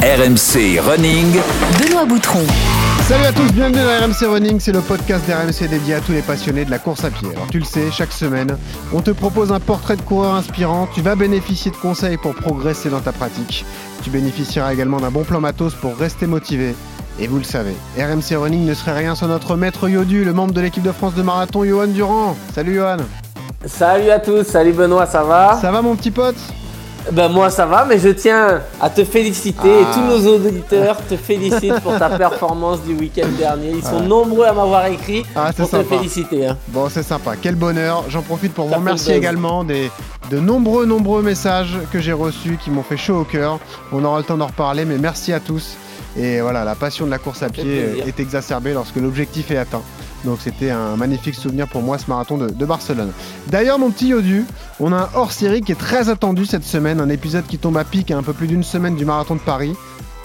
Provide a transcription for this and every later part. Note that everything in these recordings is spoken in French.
RMC Running. Benoît Boutron. Salut à tous, bienvenue dans RMC Running, c'est le podcast d'RMC dédié à tous les passionnés de la course à pied. Alors tu le sais, chaque semaine, on te propose un portrait de coureur inspirant, tu vas bénéficier de conseils pour progresser dans ta pratique. Tu bénéficieras également d'un bon plan matos pour rester motivé. Et vous le savez, RMC Running ne serait rien sans notre maître Yodu, le membre de l'équipe de France de marathon, Johan Durand. Salut Johan. Salut à tous, salut Benoît, ça va? Ça va mon petit pote? Ben moi ça va, mais je tiens à te féliciter et Ah. tous nos auditeurs te félicitent pour ta performance du week-end dernier. Ils sont nombreux à m'avoir écrit Ah, pour te féliciter. hein. Bon, c'est sympa, quel bonheur. J'en profite pour vous Ça remercier également des, de nombreux, nombreux messages que j'ai reçus qui m'ont fait chaud au cœur. On aura le temps d'en reparler, mais merci à tous. Et voilà, la passion de la course à pied plaisir. est exacerbée lorsque l'objectif est atteint. Donc c'était un magnifique souvenir pour moi ce marathon de, de Barcelone. D'ailleurs mon petit Yodu, on a un hors-série qui est très attendu cette semaine, un épisode qui tombe à pic à un peu plus d'une semaine du marathon de Paris.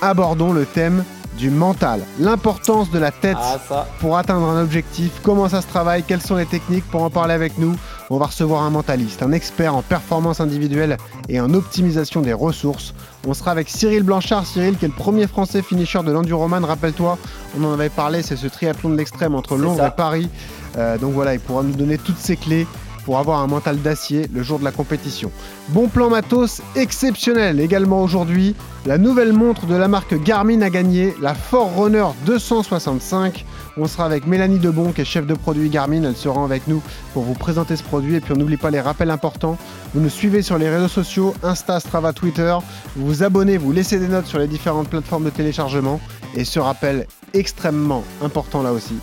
Abordons le thème du mental, l'importance de la tête Ah pour atteindre un objectif, comment ça se travaille, quelles sont les techniques? Pour en parler avec nous. On va recevoir un mentaliste, un expert en performance individuelle et en optimisation des ressources. On sera avec Cyril Blanchard. Cyril, qui est le premier français finisher de l'Enduroman, rappelle-toi, on en avait parlé, c'est ce triathlon de l'extrême entre Londres et Paris. Euh, donc voilà, il pourra nous donner toutes ses clés pour avoir un mental d'acier le jour de la compétition. Bon plan matos exceptionnel également aujourd'hui. La nouvelle montre de la marque Garmin a gagné, la Forerunner 265. On sera avec Mélanie Debon qui est chef de produit Garmin, elle sera avec nous pour vous présenter ce produit. Et puis on n'oublie pas les rappels importants. Vous nous suivez sur les réseaux sociaux, Insta, Strava, Twitter. Vous vous abonnez, vous laissez des notes sur les différentes plateformes de téléchargement. Et ce rappel extrêmement important là aussi.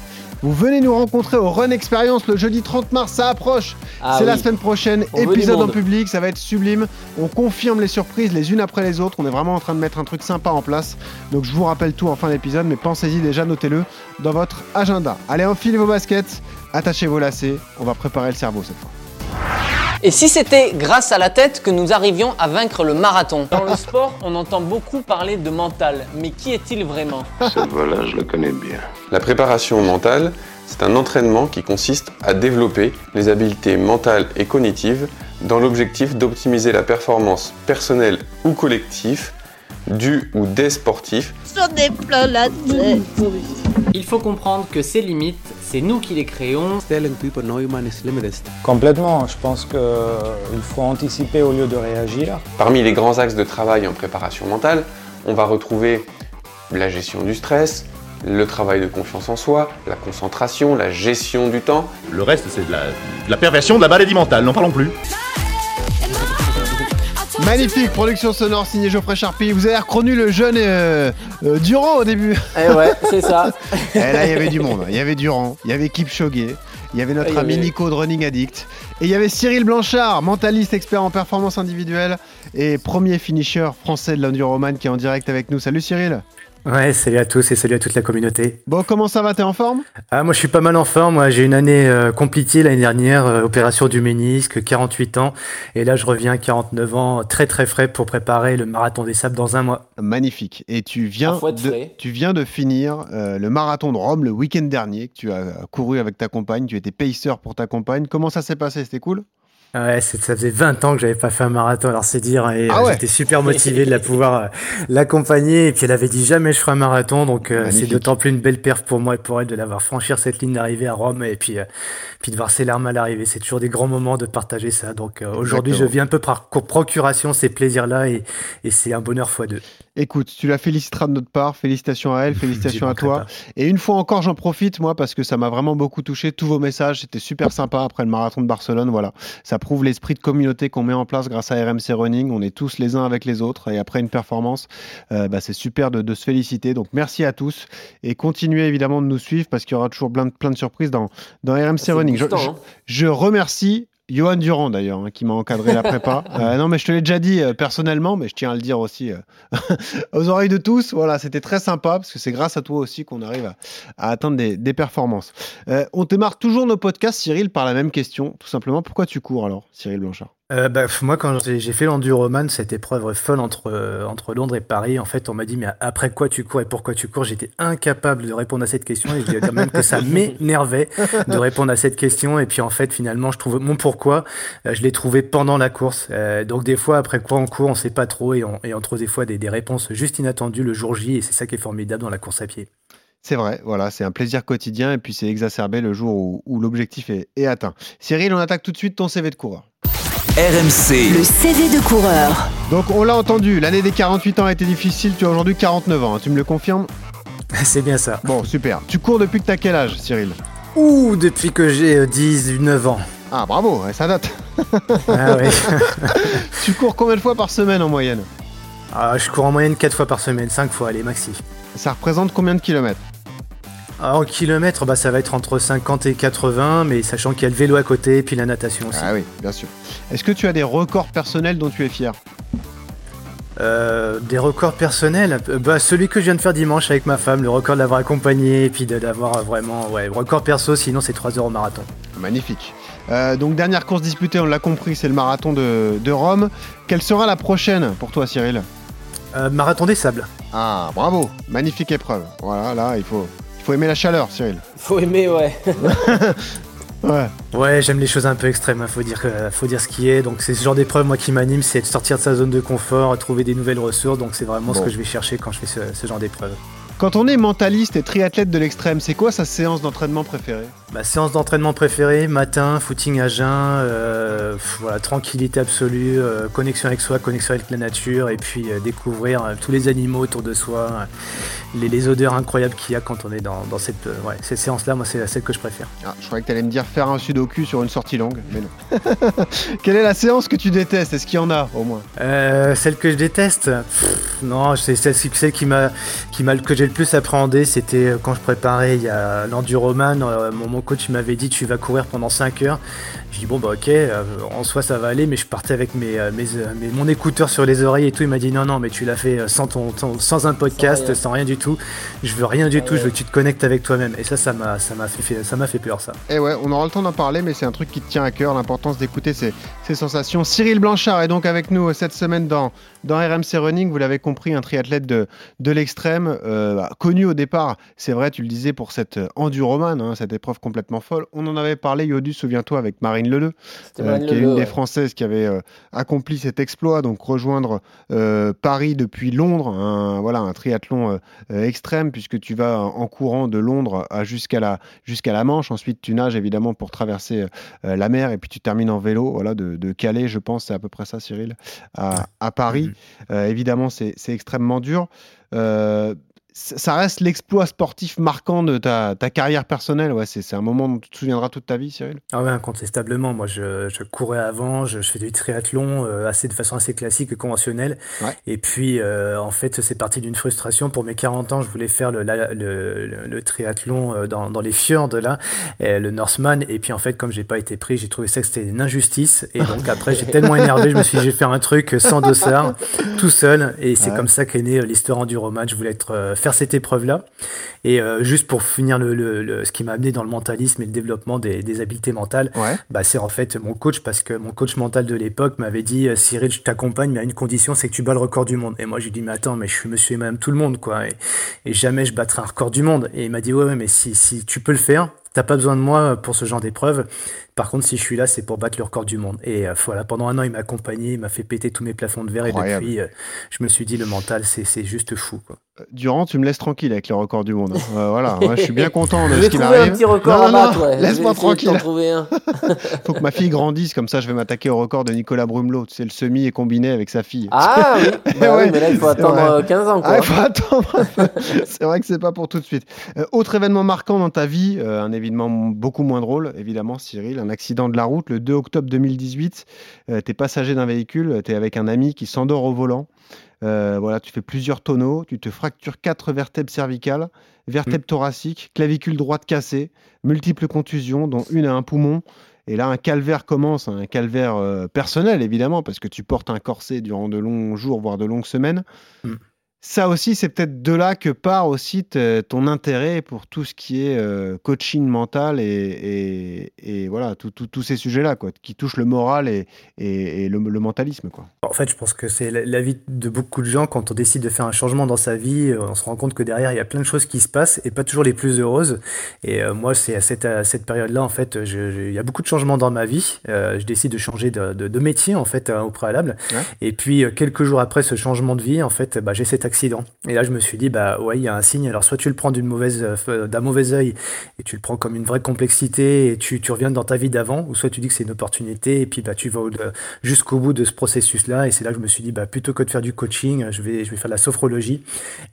Vous venez nous rencontrer au Run Experience le jeudi 30 mars, ça approche. Ah c'est la semaine prochaine, On épisode en public, ça va être sublime. On confirme les surprises les unes après les autres. On est vraiment en train de mettre un truc sympa en place. Donc je vous rappelle tout en fin d'épisode, mais pensez-y déjà, notez-le dans votre agenda. Allez, enfilez vos baskets, attachez vos lacets. On va préparer le cerveau cette fois. Et si c'était grâce à la tête que nous arrivions à vaincre le marathon Dans le sport, on entend beaucoup parler de mental, mais qui est-il vraiment? Cette voie-là, je la connais bien. La préparation mentale, c'est un entraînement qui consiste à développer les habiletés mentales et cognitives dans l'objectif d'optimiser la performance personnelle ou collective du ou des sportifs. Il faut comprendre que ces limites, c'est nous qui les créons. telling people no human is limited. Complètement, je pense qu'il faut anticiper au lieu de réagir. Parmi les grands axes de travail en préparation mentale, on va retrouver la gestion du stress, le travail de confiance en soi, la concentration, la gestion du temps, Le reste, c'est de la, de la perversion de la maladie mentale, n'en parlons plus. Magnifique production sonore signée Geoffrey Charpie. Vous avez reconnu le jeune euh, euh, Durand au début. Eh ouais, c'est ça. Et là, il y avait du monde. Il y avait Durand, il y avait Kipchoge, il y avait notre ami avait- Nico de Running Addict. Et il y avait Cyril Blanchard, mentaliste expert en performance individuelle et premier finisher français de l'Enduroman qui est en direct avec nous. Salut Cyril. Ouais, salut à tous et salut à toute la communauté. Bon, comment ça va T'es en forme? Ah, moi je suis pas mal en forme. Moi j'ai une année euh, compliquée l'année dernière, euh, opération du ménisque, 48 ans. Et là je reviens à 49 ans, très très frais pour préparer le marathon des sables dans un mois. Magnifique. Et tu viens, de frais. tu viens de finir euh, le marathon de Rome le week-end dernier que tu as couru avec ta compagne. Tu étais pacer pour ta compagne. Comment ça s'est passé? C'était cool? Ouais, ça faisait 20 ans que j'avais pas fait un marathon, alors c'est dire. Et Ah euh, ouais. j'étais super motivé de la pouvoir euh, l'accompagner. Et puis elle avait dit jamais je ferai un marathon, donc euh, c'est d'autant plus une belle perf pour moi et pour elle de l'avoir franchir cette ligne d'arrivée à Rome et puis euh, puis de voir ses larmes à l'arrivée. C'est toujours des grands moments de partager ça. Donc aujourd'hui je viens un peu par procuration ces plaisirs-là et, et c'est un bonheur fois deux. Écoute, tu la féliciteras de notre part. Félicitations à elle, félicitations à toi. pas. Et une fois encore, j'en profite, moi, parce que ça m'a vraiment beaucoup touché. Tous vos messages, c'était super sympa après le marathon de Barcelone. Voilà. Ça prouve l'esprit de communauté qu'on met en place grâce à RMC Running. On est tous les uns avec les autres. Et après une performance, euh, bah, c'est super de, de se féliciter. Donc, merci à tous. Et continuez évidemment de nous suivre parce qu'il y aura toujours plein de, plein de surprises dans, dans RMC C'est Running. Je- boostant, je- je remercie Johan Durand d'ailleurs, hein, qui m'a encadré la prépa. Euh, non, mais je te l'ai déjà dit euh, personnellement, mais je tiens à le dire aussi euh, aux oreilles de tous. Voilà, c'était très sympa parce que c'est grâce à toi aussi qu'on arrive à, à atteindre des, des performances. On démarre toujours nos podcasts, Cyril, par la même question, tout simplement. Pourquoi tu cours alors, Cyril Blanchard? Euh, bah, moi, quand j'ai fait l'enduroman, cette épreuve folle entre, euh, entre Londres et Paris, en fait, on m'a dit, mais après quoi tu cours et pourquoi tu cours? J'étais incapable de répondre à cette question et je disais quand même que ça m'énervait de répondre à cette question. Et puis, en fait, finalement, je trouve mon pourquoi, euh, je l'ai trouvé pendant la course. donc, des fois, après quoi on court, on sait pas trop et on, et on trouve des fois des, des réponses juste inattendues le jour J et c'est ça qui est formidable dans la course à pied. C'est vrai, voilà, c'est un plaisir quotidien et puis c'est exacerbé le jour où, où l'objectif est, est atteint. Cyril, on attaque tout de suite ton CV de coureur. RMC. Le CV de coureur. Donc on l'a entendu, l'année des 48 ans a été difficile, tu as aujourd'hui 49 ans, hein, tu me le confirmes? C'est bien ça. Bon, super. Tu cours depuis que t'as quel âge, Cyril? Ouh, depuis que j'ai 19 ans. Ah bravo, ça date. Ah ouais. tu cours combien de fois par semaine en moyenne? Ah, je cours en moyenne 4 fois par semaine, 5 fois, allez, maxi. Ça représente combien de kilomètres? En kilomètres, bah, ça va être entre 50 et 80, mais sachant qu'il y a le vélo à côté et puis la natation aussi. Ah oui, bien sûr. Est-ce que tu as des records personnels dont tu es fier? Euh, des records personnels, euh, bah, celui que je viens de faire dimanche avec ma femme, le record de l'avoir accompagné et puis de l'avoir vraiment, ouais, record perso, sinon c'est 3 heures au marathon. Magnifique. Euh, donc dernière course disputée, on l'a compris, c'est le marathon de, de Rome. Quelle sera la prochaine pour toi, Cyril? Euh, marathon des sables. Ah, bravo, magnifique épreuve. Voilà, là, il faut, faut aimer la chaleur, Cyril. Faut aimer, ouais. Ouais. Ouais, j'aime les choses un peu extrêmes, hein, faut, dire, que- faut dire ce qui est. Donc c'est ce genre d'épreuve, moi, qui m'anime, c'est de sortir de sa zone de confort, trouver des nouvelles ressources. Donc c'est vraiment ce que je vais chercher quand je fais ce, ce genre d'épreuve. Quand on est mentaliste et triathlète de l'extrême, c'est quoi sa séance d'entraînement préférée? Ma séance d'entraînement préférée, matin, footing à jeun, euh, voilà, tranquillité absolue, euh, connexion avec soi, connexion avec la nature, et puis euh, découvrir tous les animaux autour de soi, les, les odeurs incroyables qu'il y a quand on est dans, dans cette, ouais, cette séance-là, moi c'est celle que je préfère. Ah, je croyais que tu allais me dire faire un sudoku sur une sortie longue, mais non. Quelle est la séance que tu détestes? Est-ce qu'il y en a au moins? Celle que je déteste, pff, non, c'est celle, celle qui m'a, que j'ai le plus appréhendé, c'était quand je préparais il y a l'enduroman, mon, mon coach m'avait dit tu vas courir pendant 5 heures. Je dis bon bah ok, euh, en soi ça va aller, mais je partais avec mes, euh, mes, euh, mes- mon écouteur sur les oreilles et tout. Il m'a dit non non mais tu l'as fait sans ton, ton- sans un podcast, rien. sans rien. du tout. Je veux rien du Ah tout. Je veux que tu te connectes avec toi-même. Et ça ça m'a, ça m'a fait, ça m'a fait peur ça. Eh ouais, on aura le temps d'en parler, mais c'est un truc qui te tient à cœur, l'importance d'écouter ces, ces sensations. Cyril Blanchard est donc avec nous cette semaine dans, dans RMC Running. Vous l'avez compris, un triathlète de, de l'extrême, euh, bah, connu au départ, c'est vrai, tu le disais, pour cette euh, enduroman, hein, cette épreuve complètement folle. On en avait parlé, Yodu, souviens-toi, avec Marine Leleu, euh, qui est une des. Françaises qui avait euh, accompli cet exploit, donc rejoindre Paris depuis Londres, un, voilà, un triathlon extrême, puisque tu vas en courant de Londres à jusqu'à la, jusqu'à la Manche. Ensuite, tu nages évidemment pour traverser la mer, et puis tu termines en vélo, voilà, de, de Calais, je pense, c'est à peu près ça, Cyril, à, à Paris. Euh, évidemment, c'est extrêmement dur. Euh, ça reste l'exploit sportif marquant de ta, ta carrière personnelle. Ouais, c'est un moment dont tu te souviendras toute ta vie, Cyril? Ah ouais, incontestablement. Moi, je, je courais avant, je, je fais du triathlon euh, assez de façon assez classique et conventionnelle. Ouais. Et puis, euh, en fait, c'est parti d'une frustration. Pour mes 40 ans, je voulais faire le, la- le, le, le triathlon euh, dans, dans les fjords là, le Northman. Et puis, en fait, comme j'ai pas été pris, j'ai trouvé ça que c'était une injustice. Et donc après, j'ai tellement énervé, je me suis dit, je vais faire un truc sans dossard, tout seul. Et c'est Ouais. comme ça qu'est née l'histoire en roman. Je voulais être, faire cette épreuve-là. Et euh, juste pour finir le, le, le- ce qui m'a amené dans le mentalisme et le développement des, des habiletés mentales, Ouais. bah, c'est en fait mon coach parce que mon coach mental de l'époque m'avait dit euh, Cyril, je t'accompagne, mais à une condition, c'est que tu bats le record du monde. Et moi, j'ai dit mais attends, mais je suis monsieur et madame tout le monde, quoi. Et, et jamais je battrai un record du monde. Et il m'a dit ouais, ouais, mais si, si tu peux le faire, t'as pas besoin de moi pour ce genre d'épreuve. Par contre, si je suis là, c'est pour battre le record du monde. Et euh, voilà, pendant un an, il m'a accompagné, il m'a fait péter tous mes plafonds de verre. Incroyable. Et depuis, euh, je me suis dit le mental, c'est c'est juste fou, quoi. Durant, tu me laisses tranquille avec le record du monde. Euh, voilà, je suis bien content de Je ce vais qui trouver un m'arrive. petit record Non, à non, battre, non, ouais. Je vais Laisse-moi tranquille. trouver un. Faut que ma fille grandisse, comme ça je vais m'attaquer au record de Nicolas Brumelot. Tu sais, le semi est combiné avec sa fille. Ah oui, bah Ouais, oui, mais là il faut c'est attendre vrai. euh, 15 ans Ah, il faut attendre un peu. C'est vrai que c'est pas pour tout de suite. Euh, autre événement marquant dans ta vie, euh, un événement beaucoup moins drôle, évidemment, Cyril, un accident de la route le 2 octobre 2018. Euh, t'es passager d'un véhicule, t'es avec un ami qui s'endort au volant. Euh, voilà, tu fais plusieurs tonneaux, tu te fractures quatre vertèbres cervicales, vertèbres thoraciques, clavicule droite cassée, multiples contusions, dont une à un poumon. Et là, un calvaire commence, un calvaire euh, personnel évidemment, parce que tu portes un corset durant de longs jours, voire de longues semaines. Mm. Ça aussi, c'est peut-être de là que part aussi ton intérêt pour tout ce qui est euh, coaching mental et, et, voilà, tous ces sujets-là, quoi, qui touchent le moral et, et le, mentalisme. Quoi. En fait, je pense que c'est la vie de beaucoup de gens quand on décide de faire un changement dans sa vie, euh, on se rend compte que derrière, il y a plein de choses qui se passent et pas toujours les plus heureuses. Et euh, moi, c'est à cette, cette période-là, en fait, il y a beaucoup de changements dans ma vie. je décide de changer de, de, métier, en fait, au préalable. Et puis, quelques jours après ce changement de vie, en fait, bah, j'ai cette accident. Et là, je me suis dit, bah ouais, il y a un signe. Alors, soit tu le prends euh, d'un mauvais œil et tu le prends comme une vraie complexité et tu, reviens dans ta vie d'avant, ou soit tu dis que c'est une opportunité et puis bah, tu vas jusqu'au bout de ce processus-là. Et c'est là que je me suis dit, bah, plutôt que de faire du coaching, je vais, je vais faire de la sophrologie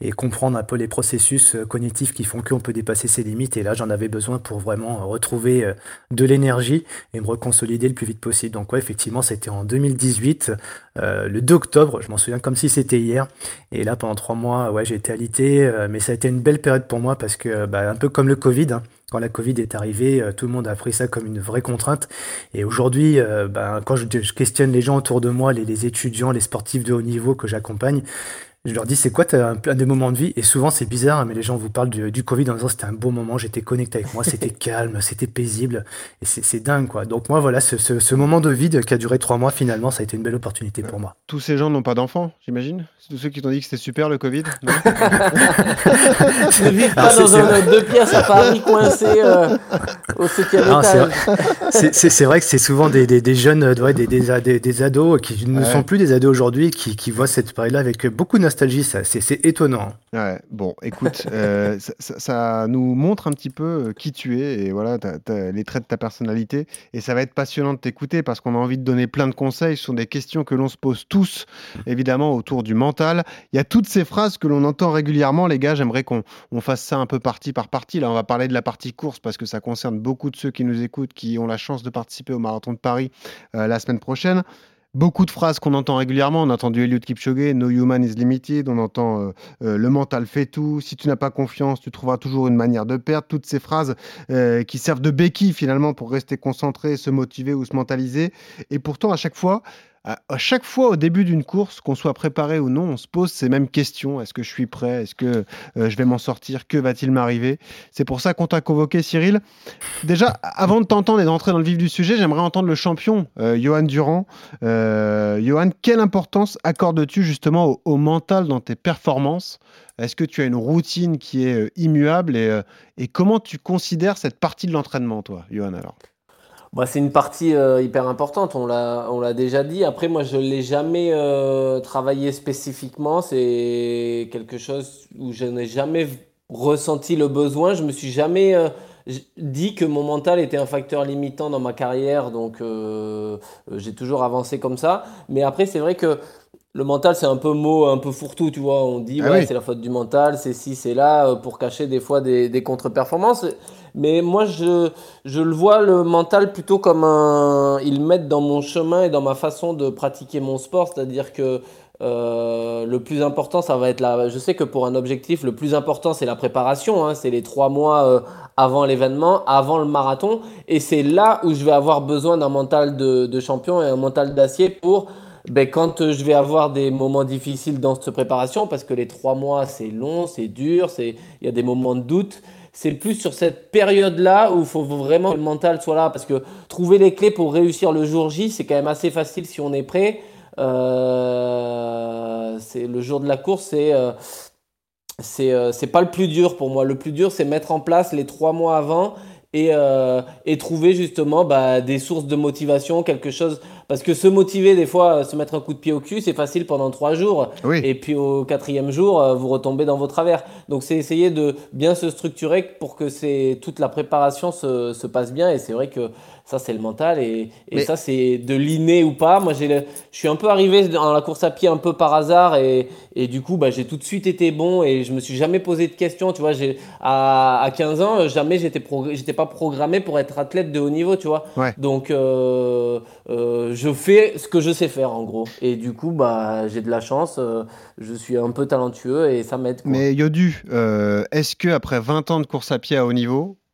et comprendre un peu les processus euh, cognitifs qui font qu'on peut dépasser ses limites. Et là, j'en avais besoin pour vraiment retrouver euh, de l'énergie et me reconsolider le plus vite possible. Donc, ouais, effectivement, c'était en 2018, le 2 octobre, je m'en souviens comme si c'était hier. Et là, pendant trois mois, ouais, j'ai été alité, euh, mais ça a été une belle période pour moi parce que, bah, un peu comme le Covid, hein, quand la Covid est arrivée, euh, tout le monde a pris ça comme une vraie contrainte. Et aujourd'hui, euh, bah, quand je, questionne les gens autour de moi, les, les étudiants, les sportifs de haut niveau que j'accompagne, je leur dis, c'est quoi un, un des moments de vie? Et souvent, c'est bizarre, mais les gens vous parlent du, Covid en disant, c'était un beau moment, j'étais connecté avec moi, c'était calme, c'était paisible. Et c'est dingue, quoi. Donc, moi, voilà, ce, ce, moment de vide qui a duré trois mois, finalement, ça a été une belle opportunité pour moi. Tous ces gens n'ont pas d'enfants, j'imagine? C'est tous ceux qui t'ont dit que c'était super le Covid Ne vivent pas dans un, deux pièces à Paris coincé euh, au septième étage. C'est vrai que c'est souvent des, des, des jeunes, ouais, des, des, des, ados qui ne sont plus des ados aujourd'hui, qui, qui voient cette période-là avec beaucoup de nostalgie, c'est étonnant. Ouais, bon, écoute, euh, ça, nous montre un petit peu euh, qui tu es et voilà les traits de ta personnalité. Et ça va être passionnant de t'écouter parce qu'on a envie de donner plein de conseils. Ce sont des questions que l'on se pose tous, évidemment, autour du mental. Il y a toutes ces phrases que l'on entend régulièrement. Les gars, j'aimerais qu'on fasse ça un peu partie par partie. Là, on va parler de la partie course parce que ça concerne beaucoup de ceux qui nous écoutent, qui ont la chance de participer au marathon de Paris euh, la semaine prochaine beaucoup de phrases qu'on entend régulièrement. On a entendu Eliud Kipchoge, No Human is Limited. On entend euh, euh, Le mental fait tout. Si tu n'as pas confiance, tu trouveras toujours une manière de perdre. Toutes ces phrases euh, qui servent de béquille finalement pour rester concentré, se motiver ou se mentaliser. Et pourtant, à chaque fois, à chaque fois au début d'une course, qu'on soit préparé ou non, on se pose ces mêmes questions. Est-ce que je suis prêt? Est-ce que euh, je vais m'en sortir? Que va-t-il m'arriver? C'est pour ça qu'on t'a convoqué, Cyril. Déjà, avant de t'entendre et d'entrer dans le vif du sujet, j'aimerais entendre le champion, euh, Johan Durand. Euh, Johan, quelle importance accordes-tu justement au, mental dans tes performances? Est-ce que tu as une routine qui est immuable et, et comment tu considères cette partie de l'entraînement, toi, Johan alors? Bah, c'est une partie euh, hyper importante, on l'a, on l'a déjà dit. Après, moi, je ne l'ai jamais euh, travaillé spécifiquement. C'est quelque chose où je n'ai jamais ressenti le besoin. Je me suis jamais euh, dit que mon mental était un facteur limitant dans ma carrière. Donc, j'ai toujours avancé comme ça. Mais après, c'est vrai que le mental, c'est un peu mot un peu fourre-tout, tu vois. On dit, ah ouais, c'est la faute du mental, c'est ci, c'est là, pour cacher des fois des, des contre-performances. Mais moi, je, je le vois, le mental, plutôt comme un. Ils mettent dans mon chemin et dans ma façon de pratiquer mon sport. C'est-à-dire que euh, le plus important, ça va être là. Je sais que pour un objectif, le plus important, c'est la préparation. Hein. c'est les trois mois euh, avant l'événement, avant le marathon. Et c'est là où je vais avoir besoin d'un mental de, de, champion et un mental d'acier pour. Ben, quand je vais avoir des moments difficiles dans cette préparation, parce que les trois mois, c'est long, c'est dur, il y a des moments de doute c'est plus sur cette période-là où il faut vraiment que le mental soit là. Parce que trouver les clés pour réussir le jour J, c'est quand même assez facile si on est prêt. Euh, le jour de la course, euh, euh, c'est pas le plus dur pour moi. Le plus dur, c'est mettre en place les trois mois avant et, et trouver justement bah, des sources de motivation, quelque chose parce que se motiver, des fois, se mettre un coup de pied au cul, c'est facile pendant trois jours. Et puis au quatrième jour, euh, vous retombez dans vos travers. Donc c'est essayer de bien se structurer pour que toute la préparation se, se passe bien. Et c'est vrai que ça, c'est le mental. Et, et ça, c'est de l'inné ou pas. Moi, j'ai je suis un peu arrivé dans la course à pied un peu par hasard. Et, et du coup, bah, j'ai tout de suite été bon. Et je me suis jamais posé de questions. Tu vois, à, à 15 ans, jamais j'étais j'étais pas programmé pour être athlète de haut niveau. Tu vois. Donc, euh, euh, je fais ce que je sais faire, en gros. Et du coup, bah, j'ai de la chance. Euh, je suis un peu talentueux et ça m'aide. Mais Yodu, est-ce que après 20 ans de course à pied à haut niveau, euh,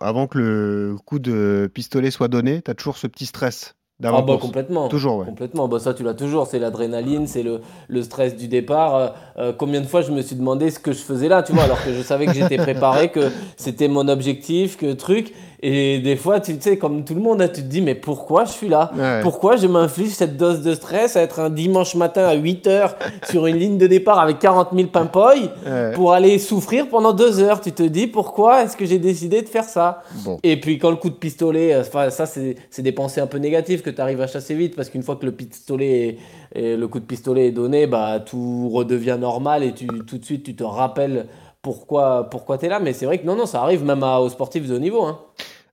avant que le coup de pistolet soit donné, tu as toujours ce petit stress d'avant Ah bah complètement. Toujours, ouais. Complètement. Bah ça, tu l'as toujours. C'est l'adrénaline, c'est le, le stress du départ. Euh, euh, combien de fois je me suis demandé ce que je faisais là, tu vois, alors que je savais que j'étais préparé, que c'était mon objectif, que truc. Et des fois, tu sais, comme tout le monde, tu te dis, mais pourquoi je suis là? Ouais. Pourquoi je m'inflige cette dose de stress à être un dimanche matin à 8 heures sur une ligne de départ avec 40 000 pimpoilles Ouais. pour aller souffrir pendant deux heures? Tu te dis, pourquoi est-ce que j'ai décidé de faire ça? Bon. et puis quand le coup de pistolet, euh, enfin, ça c'est c'est des pensées un peu négatives que tu arrives à chasser vite parce qu'une fois que le pistolet est- et le coup de pistolet est donné, bah tout redevient normal et tu tout de suite tu te rappelles pourquoi pourquoi tu es là. Mais c'est vrai que non non ça arrive même à- aux sportifs de haut niveau. Hein.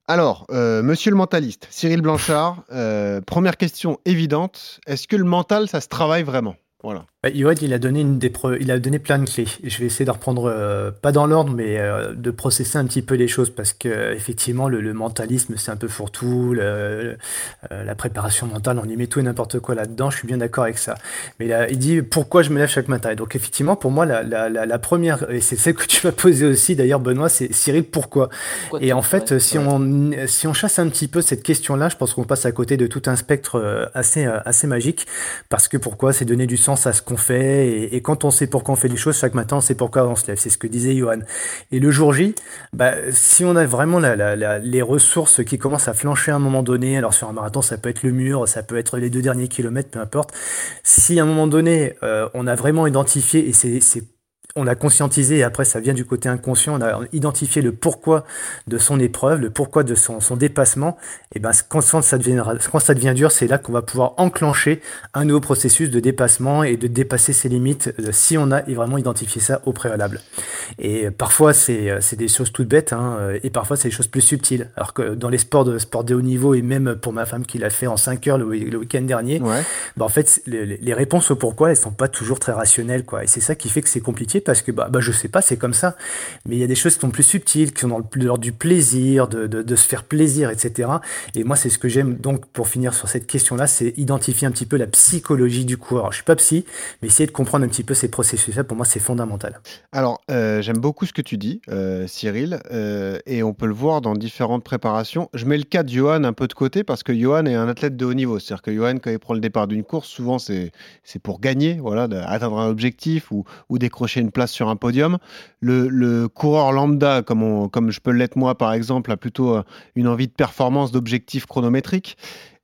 Alors, euh, monsieur le mentaliste, Cyril Blanchard, euh, première question évidente. Est-ce que le mental, ça se travaille vraiment? Voilà. Bah, il a donné une des pre- il a donné plein de clés. Et je vais essayer de reprendre, euh, pas dans l'ordre, mais euh, de processer un petit peu les choses parce que euh, effectivement, le, le mentalisme, c'est un peu fourre-tout. euh, la préparation mentale, on y met tout et n'importe quoi là-dedans. Je suis bien d'accord avec ça. Mais là, il dit pourquoi je me lève chaque matin? Et donc effectivement, pour moi, la, la, la, la première, et c'est celle que tu m'as posée aussi d'ailleurs, Benoît, c'est Cyril, pourquoi? Pourquoi Et en fait, ouais, si ouais. on si on chasse un petit peu cette question-là, je pense qu'on passe à côté de tout un spectre assez assez magique. Parce que pourquoi? C'est donner du sens à ce qu'on fait. Et, quand on sait pourquoi on fait les choses, chaque matin, on sait pourquoi on se lève. C'est ce que disait Johan. Et le jour J, bah, si on a vraiment la, les ressources qui commencent à flancher à un moment donné, alors sur un marathon, ça peut être le mur, ça peut être les deux derniers kilomètres, peu importe. Si à un moment donné, euh, on a vraiment identifié, et c'est on l'a conscientisé et après ça vient du côté inconscient, on a identifié le pourquoi de son épreuve, le pourquoi de son, son dépassement, et ben quand ça devient, quand ça devient dur, c'est là qu'on va pouvoir enclencher un nouveau processus de dépassement et de dépasser ses limites euh, si on a vraiment identifié ça au préalable. Et parfois c'est euh, des choses toutes bêtes hein, euh, et parfois c'est des choses plus subtiles. Alors que dans les sports de sport de haut niveau et même pour ma femme qui l'a fait en 5 heures le, week- le week-end dernier, Ouais. bah en fait, les réponses au pourquoi, elles sont pas toujours très rationnelles, quoi. Et c'est ça qui fait que c'est compliqué parce que, bah, bah, je sais pas, c'est comme ça. Mais il y a des choses qui sont plus subtiles, qui sont dans l'ordre du plaisir, de, de, se faire plaisir, etc. Et moi, c'est ce que j'aime, donc, pour finir sur cette question-là, c'est identifier un petit peu la psychologie du coureur. Alors, je suis pas psy, mais essayer de comprendre un petit peu ces processus-là, pour moi, c'est fondamental. Alors, euh, j'aime beaucoup ce que tu dis, euh, Cyril, euh, et on peut le voir dans différentes préparations. Je mets le cas de Johan un peu de côté parce que Johan est un athlète de haut niveau. C'est-à-dire que Johan, quand il prend le départ d'une course, souvent c'est pour gagner, voilà, atteindre un objectif ou, ou décrocher une place sur un podium. Le, coureur lambda, comme, comme je peux l'être moi par exemple, a plutôt euh, une envie de performance, d'objectif chronométrique.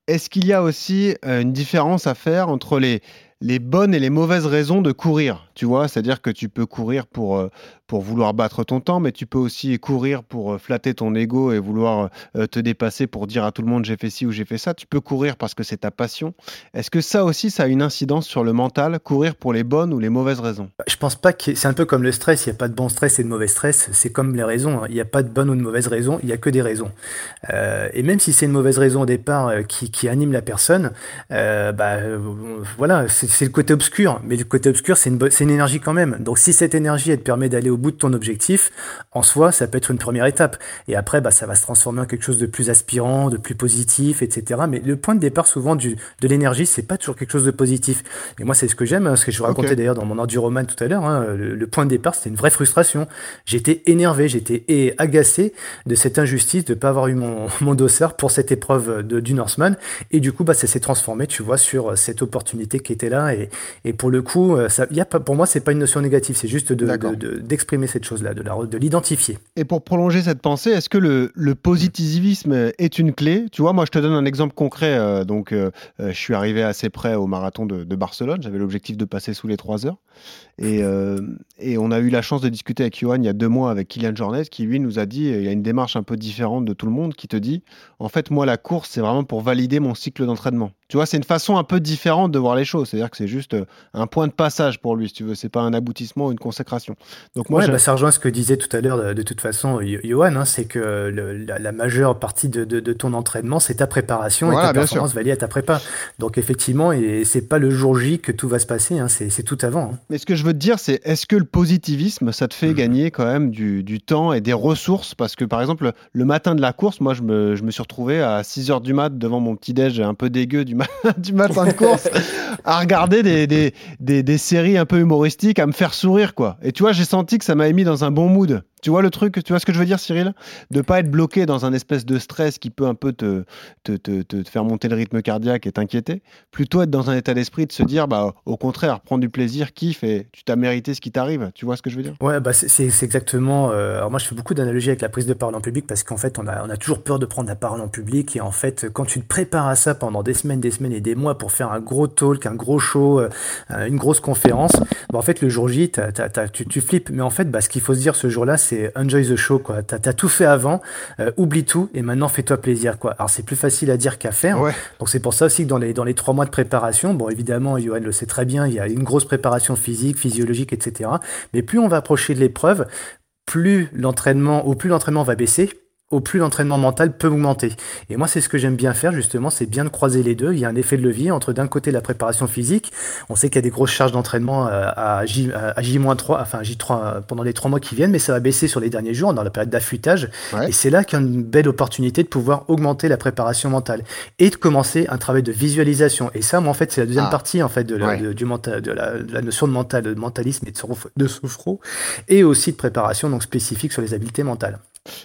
Est-ce qu'il y a aussi euh, une différence à faire entre les, les bonnes et les mauvaises raisons de courir? Tu vois, c'est-à-dire que tu peux courir pour, euh, pour vouloir battre ton temps, mais tu peux aussi courir pour euh, flatter ton ego et vouloir euh, te dépasser pour dire à tout le monde j'ai fait ci ou j'ai fait ça. Tu peux courir parce que c'est ta passion. Est-ce que ça aussi, ça a une incidence sur le mental, courir pour les bonnes ou les mauvaises raisons? Je pense pas que c'est un peu comme le stress, il n'y a pas de bon stress et de mauvais stress, c'est comme les raisons, hein. il n'y a pas de bonne ou de mauvaise raison, il n'y a que des raisons. Euh, et même si c'est une mauvaise raison au départ qui, anime la personne, bah, voilà, c'est le côté obscur, mais le côté obscur c'est une, une énergie quand même. Donc si cette énergie elle te permet d'aller au bout de ton objectif, en soi ça peut être une première étape. Et après bah, ça va se transformer en quelque chose de plus aspirant, de plus positif, etc. Mais le point de départ souvent du, de l'énergie c'est pas toujours quelque chose de positif. Et moi c'est ce que j'aime, hein, ce que je vous racontais d'ailleurs dans mon enduroman tout à l'heure, hein, le, le point de départ, c'était une vraie frustration. J'étais énervé, j'étais agacé de cette injustice de pas avoir eu mon, mon dossard pour cette épreuve de, du Norseman. Et du coup, bah, ça s'est transformé, tu vois, sur cette opportunité qui était là. Et, et pour le coup, euh, ça, y a pas, pour moi, c'est pas une notion négative, c'est juste de- D'accord. de- de- cette chose-là, de l'identifier. Et pour prolonger cette pensée, est-ce que le, le positivisme est une clé? Tu vois, moi je te donne un exemple concret. euh, donc, euh, euh, je suis arrivé assez près au marathon de, de Barcelone. J'avais l'objectif de passer sous les 3 heures. Et, euh, et on a eu la chance de discuter avec Johan il y a deux mois avec Kylian Jornet qui lui nous a dit, il a une démarche un peu différente de tout le monde, qui te dit, en fait moi la course c'est vraiment pour valider mon cycle d'entraînement. Tu vois, c'est une façon un peu différente de voir les choses. C'est-à-dire que c'est juste euh, un point de passage pour lui, si tu veux. C'est pas un aboutissement ou une consécration. Donc moi, ouais, bah, ça rejoint ce que disait tout à l'heure de, de toute façon Johan, hein, c'est que le- la, la majeure partie de, de- de ton entraînement, c'est ta préparation Voilà, et ta performance valide à ta prépa. Donc effectivement, et c'est pas le jour J que tout va se passer, hein, c'est c'est tout avant. hein. Mais ce que je veux te dire, c'est est-ce que le positivisme, ça te fait gagner quand même du, du temps et des ressources? Parce que par exemple, le matin de la course, moi, je me, je me suis retrouvé à 6 heures du mat devant mon petit-déj un peu dégueu du, ma- du matin de course à regarder des, des, des, des séries un peu humoristiques, à me faire sourire, quoi. Et tu vois, j'ai senti que ça m'avait mis dans un bon mood. Tu vois le truc, tu vois ce que je veux dire, Cyril? De pas être bloqué dans un espèce de stress qui peut un peu te, te, te, te faire monter le rythme cardiaque et t'inquiéter. Plutôt être dans un état d'esprit de se dire, bah, au contraire, prendre du plaisir, kiffe et tu t'as mérité ce qui t'arrive. Tu vois ce que je veux dire? Ouais, bah c'est c'est- c'est exactement. euh, alors moi, je fais beaucoup d'analogies avec la prise de parole en public parce qu'en fait, on a, on a toujours peur de prendre la parole en public et en fait, quand tu te prépares à ça pendant des semaines, des semaines et des mois pour faire un gros talk, un gros show, euh, une grosse conférence, bah, en fait, le jour J, t'as- t'as- tu, tu flippes. Mais en fait, bah, ce qu'il faut se dire ce jour-là, c'est enjoy the show, quoi. T'as as tout fait avant, euh, oublie tout et maintenant fais-toi plaisir, quoi. Alors c'est plus facile à dire qu'à faire. Ouais. Donc c'est pour ça aussi que dans les, dans les trois mois de préparation, bon évidemment, Johan le sait très bien, il y a une grosse préparation physique, physiologique, etc. Mais plus on va approcher de l'épreuve, plus l'entraînement, au plus l'entraînement va baisser, au plus l'entraînement mental peut augmenter. Et moi, c'est ce que j'aime bien faire, justement, c'est bien de croiser les deux. Il y a un effet de levier entre d'un côté la préparation physique. On sait qu'il y a des grosses charges d'entraînement euh, à J, à J-3, enfin J3 euh, pendant les trois mois qui viennent, mais ça va baisser sur les derniers jours, dans la période d'affûtage. Ouais. Et c'est là qu'il y a une belle opportunité de pouvoir augmenter la préparation mentale et de commencer un travail de visualisation. Et ça, moi, en fait, c'est la deuxième Ah. partie, en fait, de la, Ouais. de, du mental, de, la, de la notion de mental, de mentalisme et de, sophro- de sophro, et aussi de préparation, donc spécifique sur les habiletés mentales.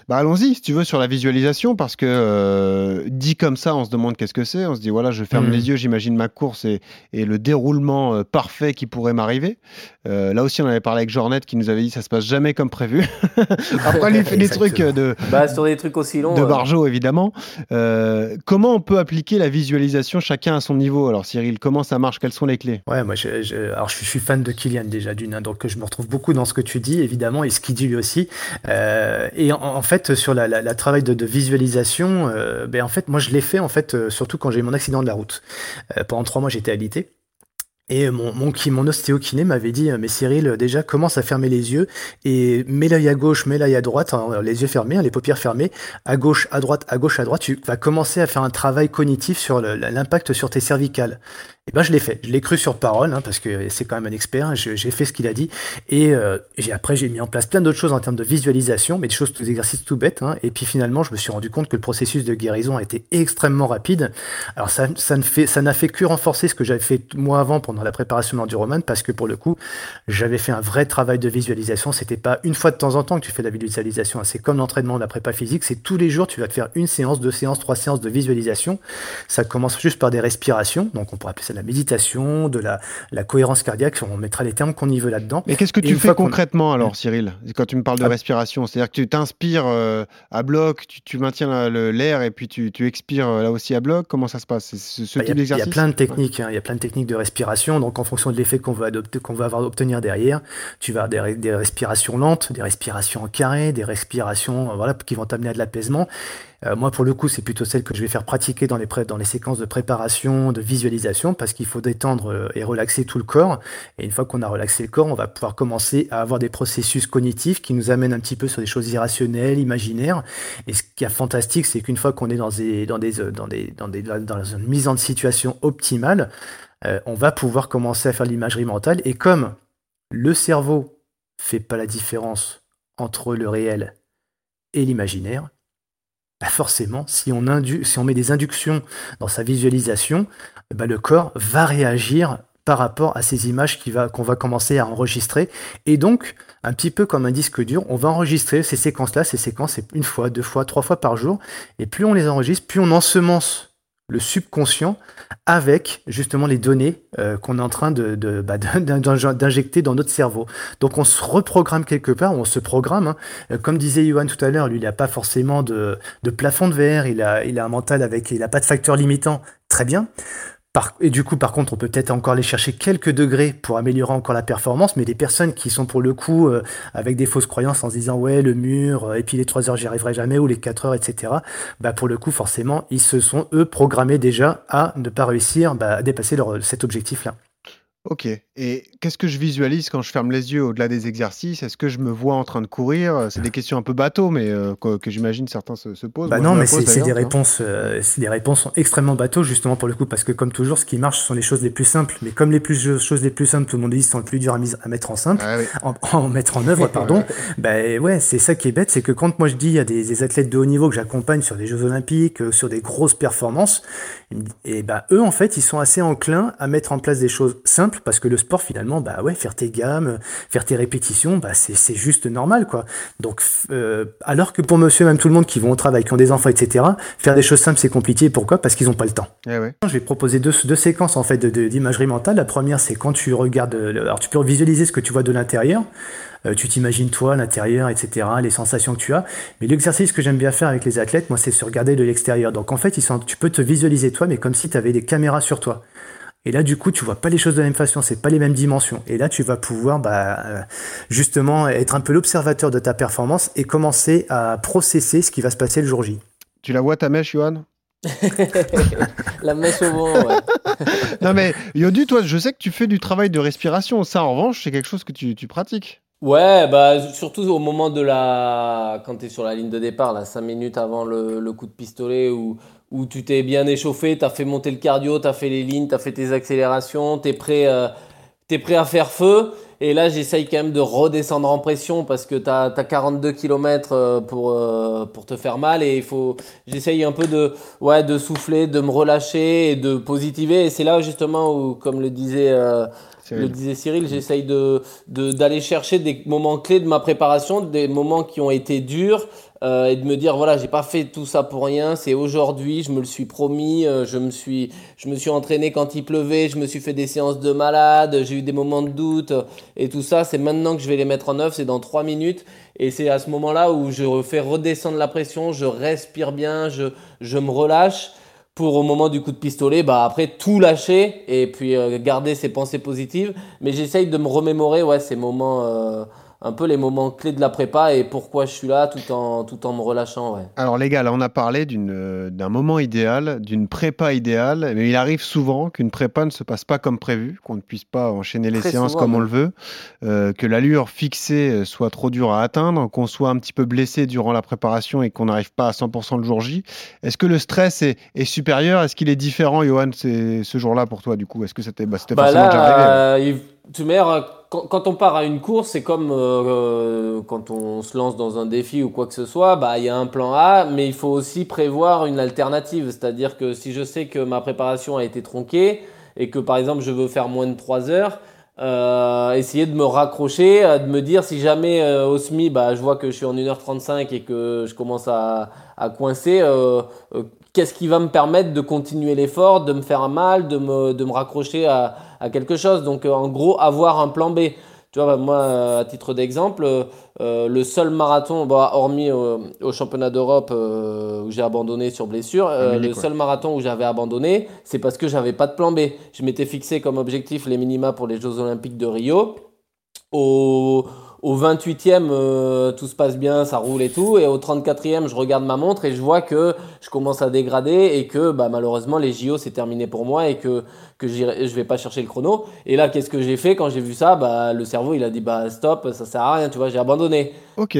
Bah allons-y, si tu veux, sur la visualisation, parce que euh, dit comme ça, on se demande qu'est-ce que c'est. On se dit, voilà, je ferme Mhm. les yeux, j'imagine ma course et, et le déroulement euh, parfait qui pourrait m'arriver. Euh, là aussi, on avait parlé avec Jornette qui nous avait dit, ça se passe jamais comme prévu. Après, lui, il fait des Exactement. trucs de, Bah, sur des trucs aussi longs. de euh, Barjo, évidemment. Euh, comment on peut appliquer la visualisation chacun à son niveau? Alors, Cyril, comment ça marche? Quelles sont les clés? Ouais, moi, je, je- alors je suis, je suis fan de Kylian déjà d'une, hein, donc je me retrouve beaucoup dans ce que tu dis, évidemment, et ce qu'il dit lui aussi. Euh, et en, en fait, sur la, travail de, visualisation, euh, ben en fait, moi, je l'ai fait en fait, euh, surtout quand j'ai eu mon accident de la route. Euh, pendant trois mois, j'étais alité. Et mon, mon, ostéokiné m'avait dit, euh, mais Cyril, euh, déjà, commence à fermer les yeux et mets l'œil à gauche, mets l'œil à droite, hein, les yeux fermés, hein, les paupières fermées, à gauche, à droite, à gauche, à droite, tu vas commencer à faire un travail cognitif sur l'impact sur tes cervicales. Et ben je l'ai fait, je l'ai cru sur parole, hein, parce que c'est quand même un expert, hein, j'ai fait ce qu'il a dit, et euh, après j'ai mis en place plein d'autres choses en termes de visualisation, mais des choses, des exercices tout bêtes, hein, et puis finalement je me suis rendu compte que le processus de guérison a été extrêmement rapide. Alors ça, ça n'a fait que renforcer ce que j'avais fait moi avant pendant la préparation de l'enduroman, parce que pour le coup, j'avais fait un vrai travail de visualisation, c'était pas une fois de temps en temps que tu fais de la visualisation, c'est comme l'entraînement de la prépa physique, c'est tous les jours tu vas te faire une séance, deux séances, trois séances de visualisation, ça commence juste par des respirations, donc on pourrait appeler ça de la méditation, de la, la cohérence cardiaque, on mettra les termes qu'on y veut là-dedans. Mais qu'est-ce que tu fais concrètement alors, Cyril, quand tu me parles de Ah. respiration C'est-à-dire que tu t'inspires euh, à bloc, tu, tu maintiens l'air et puis tu, tu expires euh, là aussi à bloc Comment ça se passe? C'est ce, Bah, type a, il y a d'exercice? plein de techniques, hein, il y a plein de techniques de respiration. Donc, en fonction de l'effet qu'on va adopter, qu'on va avoir obtenir derrière, tu vas avoir des respirations lentes, des respirations en carré, des respirations, euh, voilà, qui vont t'amener à de l'apaisement. Euh, moi, pour le coup, c'est plutôt celle que je vais faire pratiquer dans les, dans les séquences de préparation, de visualisation, parce qu'il faut détendre euh, et relaxer tout le corps. Et une fois qu'on a relaxé le corps, on va pouvoir commencer à avoir des processus cognitifs qui nous amènent un petit peu sur des choses irrationnelles, imaginaires. Et ce qui est fantastique, c'est qu'une fois qu'on est dans des, dans euh, une mise en situation optimale, on va pouvoir commencer à faire l'imagerie mentale. Et comme le cerveau fait pas la différence entre le réel et l'imaginaire, bah forcément, si on, met des inductions dans sa visualisation, bah le corps va réagir par rapport à ces images qui va- qu'on va commencer à enregistrer. Et donc, un petit peu comme un disque dur, on va enregistrer ces séquences-là, ces séquences, une fois, deux fois, trois fois par jour. Et plus on les enregistre, plus on ensemence le subconscient avec justement les données euh, qu'on est en train de, de- bah, d'in- d'in- d'injecter dans notre cerveau. Donc on se reprogramme quelque part, on se programme. hein. Euh, Comme disait Johan tout à l'heure, lui il n'a pas forcément de, de plafond de verre, il a, il a un mental avec, il n'a pas de facteur limitant. Très bien. Et du coup, par contre, on peut peut-être encore aller chercher quelques degrés pour améliorer encore la performance, mais les personnes qui sont pour le coup euh, avec des fausses croyances en se disant ouais le mur, euh, et puis les 3 heures j'y arriverai jamais, ou les 4 heures, etc. Bah pour le coup, forcément, ils se sont eux programmés déjà à ne pas réussir bah, à dépasser leur, cet objectif-là. Ok. Qu'est-ce que je visualise quand je ferme les yeux au-delà des exercices? Est-ce que je me vois en train de courir? C'est des questions un peu bateau, mais euh, que, que j'imagine certains se, se posent. Bah Moi, non, mais c'est des réponses, euh, des réponses sont extrêmement bateaux justement pour le coup parce que comme toujours, ce qui marche ce sont les choses les plus simples. Mais comme les plus choses les plus simples, tout le monde dit sont les plus dures à, mettre en simple, Ah oui. en, en mettre en œuvre, pardon. ben ouais, c'est ça qui est bête, c'est que quand moi je dis à des, des athlètes de haut niveau que j'accompagne sur des Jeux Olympiques, euh, sur des grosses performances, et ben eux en fait, ils sont assez enclins à mettre en place des choses simples simple parce que le sport finalement, bah ouais, faire tes gammes, faire tes répétitions, bah c'est juste normal quoi. Donc euh, alors que pour monsieur, même tout le monde qui vont au travail, qui ont des enfants, etc., faire des choses simples c'est compliqué. Pourquoi? Parce qu'ils n'ont pas le temps. Eh ouais. Je vais proposer deux, deux séquences en fait d'imagerie mentale. La première c'est quand tu regardes, alors tu peux visualiser ce que tu vois de l'intérieur. Euh, tu t'imagines toi, l'intérieur, etc., les sensations que tu as. Mais l'exercice que j'aime bien faire avec les athlètes, moi, c'est se regarder de l'extérieur. Donc en fait, ils sont, tu peux te visualiser toi, mais comme si tu avais des caméras sur toi. Et là, du coup, tu vois pas les choses de la même façon, c'est pas les mêmes dimensions. Et là, tu vas pouvoir, bah, euh, justement, être un peu l'observateur de ta performance et commencer à processer ce qui va se passer le jour J. Tu la vois ta mèche, Johan? La mèche au vent, ouais. non mais Yodu, toi, je sais que tu fais du travail de respiration. Ça, en revanche, c'est quelque chose que tu, tu pratiques. Ouais, bah surtout au moment de la. Quand tu es sur la ligne de départ, là, 5 minutes avant le, le coup de pistolet, où, où tu t'es bien échauffé, tu as fait monter le cardio, tu as fait les lignes, tu as fait tes accélérations, tu es, prêt, euh, prêt à faire feu. Et là, j'essaye quand même de redescendre en pression parce que tu as, 42 km pour, euh, pour te faire mal. Et il faut. J'essaye un peu de, ouais, de souffler, de me relâcher et de positiver. Et c'est là justement où, comme le disait. Euh, le disait Cyril, j'essaye de, d'aller chercher des moments clés de ma préparation, des moments qui ont été durs, euh, et de me dire voilà, j'ai pas fait tout ça pour rien, c'est aujourd'hui, je me le suis promis, euh, je me suis, entraîné quand il pleuvait, je me suis fait des séances de malade, j'ai eu des moments de doute, et tout ça, c'est maintenant que je vais les mettre en œuvre, c'est dans trois minutes, et c'est à ce moment-là où je fais redescendre la pression, je respire bien, je, je me relâche pour au moment du coup de pistolet, bah après tout lâcher et puis euh, garder ses pensées positives. Mais j'essaye de me remémorer ouais, ces moments euh, un peu les moments clés de la prépa et pourquoi je suis là tout en, tout en me relâchant. Ouais. Alors les gars, là on a parlé euh, d'un moment idéal, d'une prépa idéale, mais il arrive souvent qu'une prépa ne se passe pas comme prévu, qu'on ne puisse pas enchaîner les séances comme on le veut, euh, que l'allure fixée euh, soit trop dure à atteindre, qu'on soit un petit peu blessé durant la préparation et qu'on n'arrive pas à 100% le jour J. Est-ce que le stress est, est supérieur? Est-ce qu'il est différent, Johan, ce jour-là pour toi du coup Est-ce que c'était bah, bah forcément là, déjà Tu quand, on part à une course, c'est comme euh, euh, quand on se lance dans un défi ou quoi que ce soit, bah il y a un plan A, mais il faut aussi prévoir une alternative. C'est-à-dire que si je sais que ma préparation a été tronquée et que par exemple je veux faire moins de 3 heures, euh, essayer de me raccrocher, de me dire si jamais au SMI, bah, je vois que je suis en 1h35 et que je commence à, à coincer, qu'est-ce qui va me permettre de continuer l'effort, de me faire mal, de me, de me raccrocher à, à quelque chose. Donc, euh, en gros, avoir un plan B. Tu vois, moi, euh, à titre d'exemple, euh, le seul marathon, bah, hormis au championnat d'Europe où j'ai abandonné sur blessure, le seul marathon où j'avais abandonné, c'est parce que j'avais pas de plan B. Je m'étais fixé comme objectif les minima pour les Jeux Olympiques de Rio. Au, au 28e, euh, tout se passe bien, ça roule et tout. Et au 34e, je regarde ma montre et je vois que je commence à dégrader et que bah, malheureusement, les JO, c'est terminé pour moi et que, que je vais pas chercher le chrono. Et là, qu'est-ce que j'ai fait quand j'ai vu ça? Bah, Le cerveau, il a dit bah, stop, ça sert à rien, tu vois, j'ai abandonné. Ok.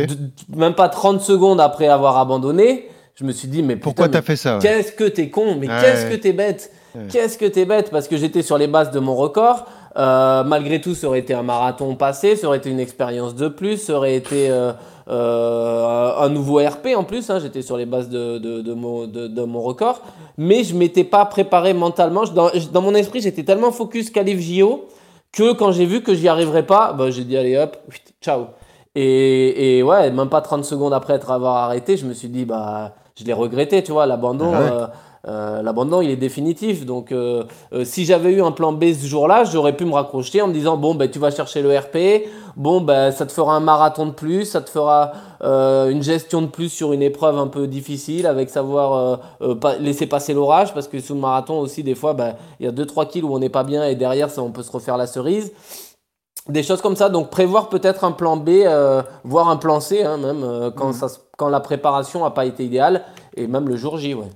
même pas 30 secondes après avoir abandonné, je me suis dit mais pourquoi t'as fait ça Qu'est-ce que t'es con? Mais qu'est-ce que t'es bête? Qu'est-ce que t'es bête? Parce que j'étais sur les bases de mon record. Euh, malgré tout, ça aurait été un marathon passé, ça aurait été une expérience de plus, ça aurait été euh, euh, un nouveau RP en plus. Hein, J'étais sur les bases de, de, de, mon, de, mon, record, mais je m'étais pas préparé mentalement. Dans, dans mon esprit, j'étais tellement focus qualif JO que quand j'ai vu que j'y arriverais pas, bah, j'ai dit allez hop, ciao. Et, et, ouais, même pas 30 secondes après être avoir arrêté, je me suis dit bah je l'ai regretté, tu vois, l'abandon. Ah euh, l'abandon il est définitif. Donc euh, euh, si j'avais eu un plan B ce jour-là, j'aurais pu me raccrocher en me disant bon ben tu vas chercher le RP, bon ben ça te fera un marathon de plus, ça te fera une gestion de plus sur une épreuve un peu difficile avec savoir laisser passer l'orage parce que sous le marathon aussi des fois ben, il y a 2-3 kills où on n'est pas bien et derrière ça on peut se refaire la cerise des choses comme ça. Donc prévoir peut-être un plan B, voire un plan C, hein, même quand, mmh. ça, quand la préparation n'a pas été idéale, et même le jour J. Ouais.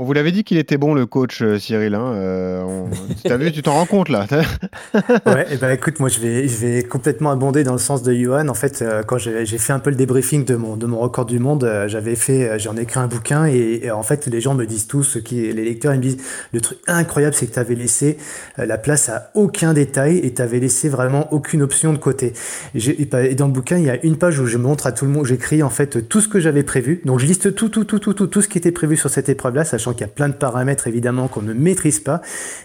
On vous l'avait dit qu'il était bon le coach euh, Cyril. Hein, euh, T'as vu, tu t'en rends compte là. ouais, et ben écoute, moi je vais, je vais complètement abonder dans le sens de Johan. En fait, euh, quand j'ai fait un peu le débriefing de mon, de mon record du monde, j'avais fait, j'en ai écrit un bouquin et, en fait les gens me disent tous, qui, les lecteurs, ils me disent le truc incroyable, c'est que tu avais laissé la place à aucun détail et tu avais laissé vraiment aucune option de côté. Et, dans le bouquin, il y a une page où je montre à tout le monde, j'écris en fait tout ce que j'avais prévu. Donc je liste tout, tout, tout, tout, tout, tout ce qui était prévu sur cette qu'il y a plein de paramètres évidemment qu'on ne maîtrise pas,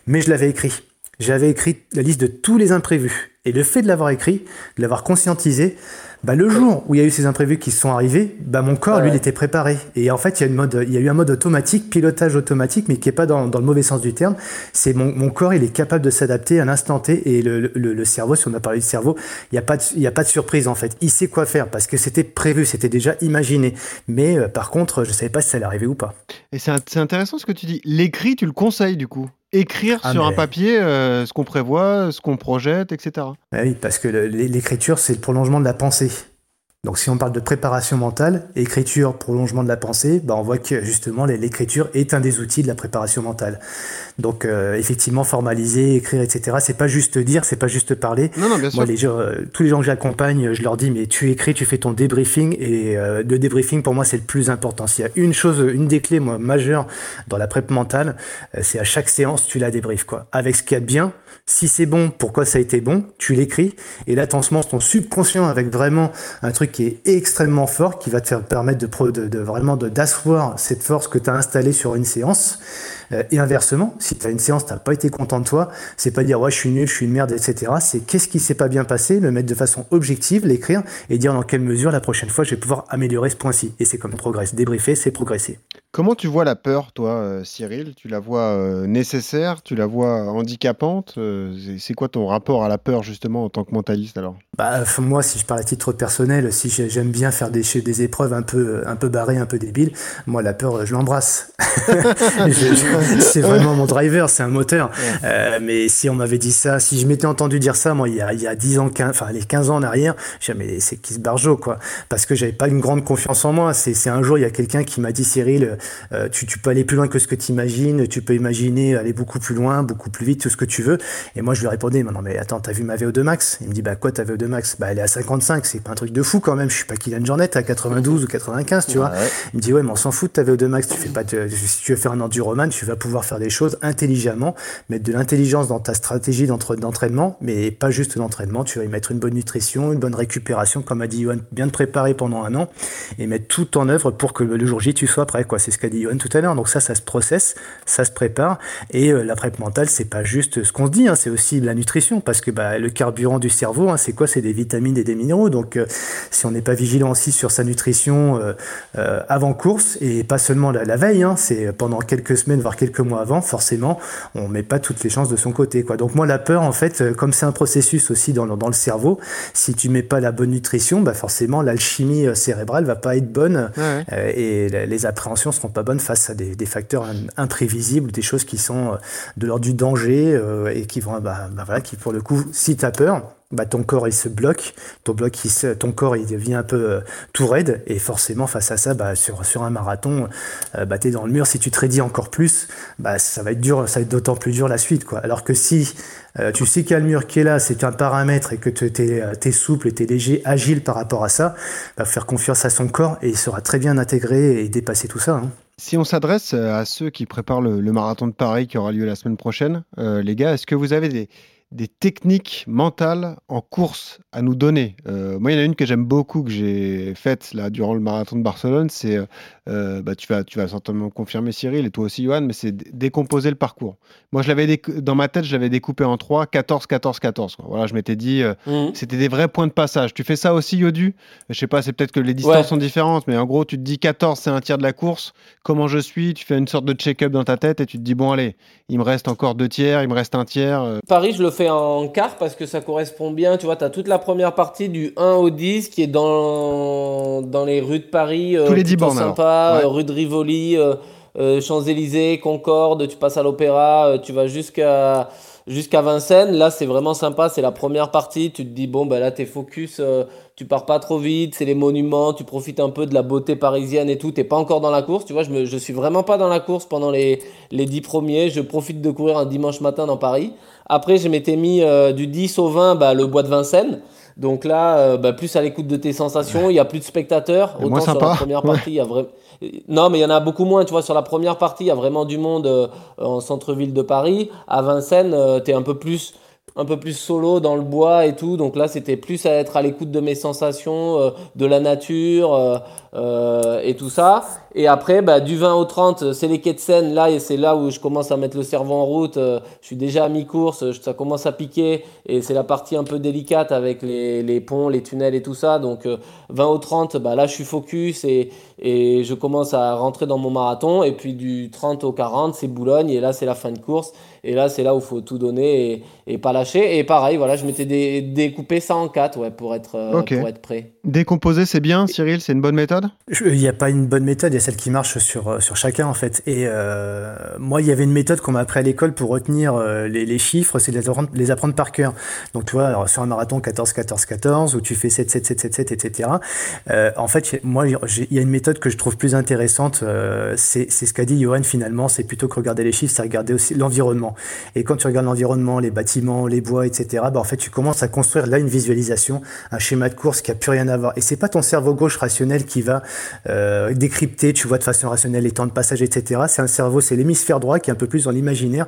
mais je l'avais écrit. j'avais écrit la liste de tous les imprévus. Et le fait de l'avoir écrit, de l'avoir conscientisé, bah, le jour où il y a eu ces imprévus qui sont arrivés, bah, mon corps, lui, il était préparé. Et en fait, il y, a une mode, il y a eu un mode automatique, pilotage automatique, mais qui n'est pas dans, dans, le mauvais sens du terme. C'est mon, mon, corps, il est capable de s'adapter à l'instant T. Et le, le, le, cerveau, si on a parlé du cerveau, il n'y a, pas de, il y a pas de surprise, en fait. Il sait quoi faire parce que c'était prévu, c'était déjà imaginé. Mais euh, par contre, je ne savais pas si ça allait arriver ou pas. Et c'est intéressant ce que tu dis. L'écrit, tu le conseilles, du coup? Écrire ah sur mais... un papier euh, ce qu'on prévoit, ce qu'on projette, etc. Bah oui, parce que l'écriture, c'est le prolongement de la pensée. Donc si on parle de préparation mentale, écriture, prolongement de la pensée, bah on voit que justement l'écriture est un des outils de la préparation mentale. Donc euh, effectivement formaliser, écrire, etc. C'est pas juste dire, c'est pas juste parler. Non, non, bien Moi, sûr. les gens, euh, tous les gens que j'accompagne, je leur dis mais tu écris, tu fais ton débriefing et euh, le débriefing pour moi c'est le plus important. S'il y a une chose, une des clés moi majeure dans la prép mentale, euh, c'est à chaque séance tu la débriefes quoi. Avec ce qu'il y a de bien, si c'est bon, pourquoi ça a été bon, tu l'écris et là ton subconscient avec vraiment un truc qui est extrêmement fort, qui va te faire permettre de, de vraiment d'asseoir cette force que tu as installée sur une séance. Euh, et inversement, si tu as une séance, tu pas été content de toi, c'est pas dire ouais je suis nul, je suis une merde, etc. C'est qu'est-ce qui s'est pas bien passé, le mettre de façon objective, l'écrire et dire dans quelle mesure la prochaine fois je vais pouvoir améliorer ce point-ci. Et c'est comme progresse. Débriefer, c'est progresser. Comment tu vois la peur, toi, euh, Cyril? Tu la vois euh, nécessaire? Tu la vois handicapante? Euh, C'est quoi ton rapport à la peur, justement, en tant que mentaliste, alors? Bah, Moi, si je parle à titre personnel, si j'aime bien faire des, des épreuves un peu, un peu barrées, un peu débiles, moi, la peur, je l'embrasse. c'est vraiment mon driver, c'est un moteur. Ouais. mais si on m'avait dit ça, si je m'étais entendu dire ça, moi, il y a, il y a 10 ans, 15, enfin, les 15 ans en arrière, je disais, mais c'est qui ce barjo, quoi? Parce que j'avais pas une grande confiance en moi. C'est un jour, il y a quelqu'un qui m'a dit, Cyril, euh, tu, tu, peux aller plus loin que ce que tu imagines, tu peux imaginer aller beaucoup plus loin, beaucoup plus vite, tout ce que tu veux. Et moi, je lui répondais, non, mais attends, t'as vu ma VO2 max? Il me dit, bah quoi ta VO2 max? Bah elle est à 55, c'est pas un truc de fou quand même, je suis pas Kylian Jornet à 92 ou 95, tu vois. Il me dit, ouais, mais on s'en fout de ta VO2 max, tu fais pas, de, si tu veux faire un enduroman, tu vas pouvoir faire des choses intelligemment, mettre de l'intelligence dans ta stratégie d'entraînement, mais pas juste d'entraînement, tu vas y mettre une bonne nutrition, une bonne récupération, comme a dit Yohan, bien te préparer pendant un an, et mettre tout en œuvre pour que le jour J, tu sois prêt. C'est ce qu'a dit Yohan tout à l'heure. Donc ça, ça se processe, ça se prépare. Et euh, la prep mentale, c'est pas juste ce qu'on se dit, hein, c'est aussi la nutrition, parce que bah, le carburant du cerveau, hein, c'est quoi? C'est des vitamines et des minéraux. Donc euh, si on n'est pas vigilant aussi sur sa nutrition euh, avant course, et pas seulement la, la veille, hein, c'est pendant quelques semaines, voire quelques mois avant, forcément, on met pas toutes les chances de son côté. Quoi. Donc moi, la peur, en fait, comme c'est un processus aussi dans, dans le cerveau, si tu mets pas la bonne nutrition, bah forcément, l'alchimie cérébrale va pas être bonne ouais. et les appréhensions seront pas bonnes face à des, des, facteurs imprévisibles, des choses qui sont de l'ordre du danger euh, et qui vont, bah, bah, voilà, qui pour le coup, si tu as peur, bah, ton corps il se bloque, ton, bloc, il se, ton corps il devient un peu euh, tout raide et forcément face à ça, bah, sur, sur un marathon, euh, bah, t'es dans le mur. Si tu te raidis encore plus, bah, ça va être dur, ça va être d'autant plus dur la suite. Quoi. Alors que si euh, tu sais qu'il y a le mur qui est là, c'est un paramètre et que tu es, es, souple, tu es léger, agile par rapport à ça, bah, faire confiance à son corps et il sera très bien intégré et dépasser tout ça. Hein. Si on s'adresse à ceux qui préparent le, le, marathon de Paris qui aura lieu la semaine prochaine, euh, les gars, est-ce que vous avez des, des, techniques mentales en course à nous donner euh, Moi, il y en a une que j'aime beaucoup, que j'ai faite là durant le marathon de Barcelone, c'est, euh, bah, tu, vas, tu vas certainement confirmer Cyril, et toi aussi Johan, mais c'est décomposer le parcours. Moi, je l'avais dans ma tête, je l'avais découpé en 3, 14, 14, 14. Quoi. Voilà, je m'étais dit, mmh. c'était des vrais points de passage. Tu fais ça aussi, Yodu? Je sais pas, c'est peut-être que les distances ouais. sont différentes, mais en gros, tu te dis 14, c'est un tiers de la course. Comment je suis? Tu fais une sorte de check-up dans ta tête et tu te dis, bon, allez, il me reste encore deux tiers, il me reste un tiers. euh. Paris, je le en quart parce que ça correspond bien. Tu vois, tu as toute la première partie du 1 au 10 qui est dans, dans les rues de Paris. Tous les 10 bornes. sympa, ouais. rue de Rivoli. Euh, euh, Champs-Élysées, Concorde, tu passes à l'Opéra, euh, tu vas jusqu'à jusqu'à Vincennes. Là, c'est vraiment sympa. C'est la première partie. Tu te dis, bon, bah là, t'es focus. Euh, tu pars pas trop vite. C'est les monuments. Tu profites un peu de la beauté parisienne et tout. T'es pas encore dans la course. Tu vois, je, me, je suis vraiment pas dans la course pendant les, les 10 premiers. Je profite de courir un dimanche matin dans Paris. Après, je m'étais mis euh, du 10 au 20, bah, le bois de Vincennes. Donc là, euh, bah, plus à l'écoute de tes sensations, il y a plus de spectateurs. Et Autant sur la première partie, il y a vraiment. Non, mais il y en a beaucoup moins. Tu vois, sur la première partie, il y a vraiment du monde euh, en centre-ville de Paris. À Vincennes, tu es un peu plus un peu plus solo dans le bois et tout. Donc là, c'était plus à être à l'écoute de mes sensations, euh, de la nature euh, euh, et tout ça. Et après, bah, du 20 au 30, c'est les quais de Seine. Là, et c'est là où je commence à mettre le cerveau en route. je suis déjà à mi-course, ça commence à piquer. Et c'est la partie un peu délicate avec les, ponts, les tunnels et tout ça. Donc 20 au 30, bah, là, je suis focus et, et je commence à rentrer dans mon marathon. Et puis du 30 au 40, c'est Boulogne. Et là, c'est la fin de course. Et là, c'est là où il faut tout donner et, et, pas lâcher. Et pareil, voilà, je m'étais découpé ça en quatre ouais, pour, être, euh, pour être prêt. Décomposer, c'est bien, Cyril C'est une bonne méthode? Il n'y a pas une bonne méthode, il y a celle qui marche sur, euh, sur chacun en fait. Et euh, moi, il y avait une méthode qu'on m'a appris à l'école pour retenir les, les, chiffres, c'est de les apprendre, les apprendre par cœur. Donc, tu vois, alors, sur un marathon 14, 14, 14, où tu fais 7, 7, 7, 7, 7, etc. en fait, moi, il y a une méthode que je trouve plus intéressante. c'est ce qu'a dit Johan finalement, c'est plutôt que regarder les chiffres, c'est regarder aussi l'environnement. Et quand tu regardes l'environnement, les bâtiments, les bois, etc., bah, en fait, tu commences à construire là une visualisation, un schéma de course qui a plus rien à voir. Et c'est pas ton cerveau gauche rationnel qui va euh, décrypter, tu vois, de façon rationnelle les temps de passage, etc. C'est un cerveau, c'est l'hémisphère droit qui est un peu plus dans l'imaginaire.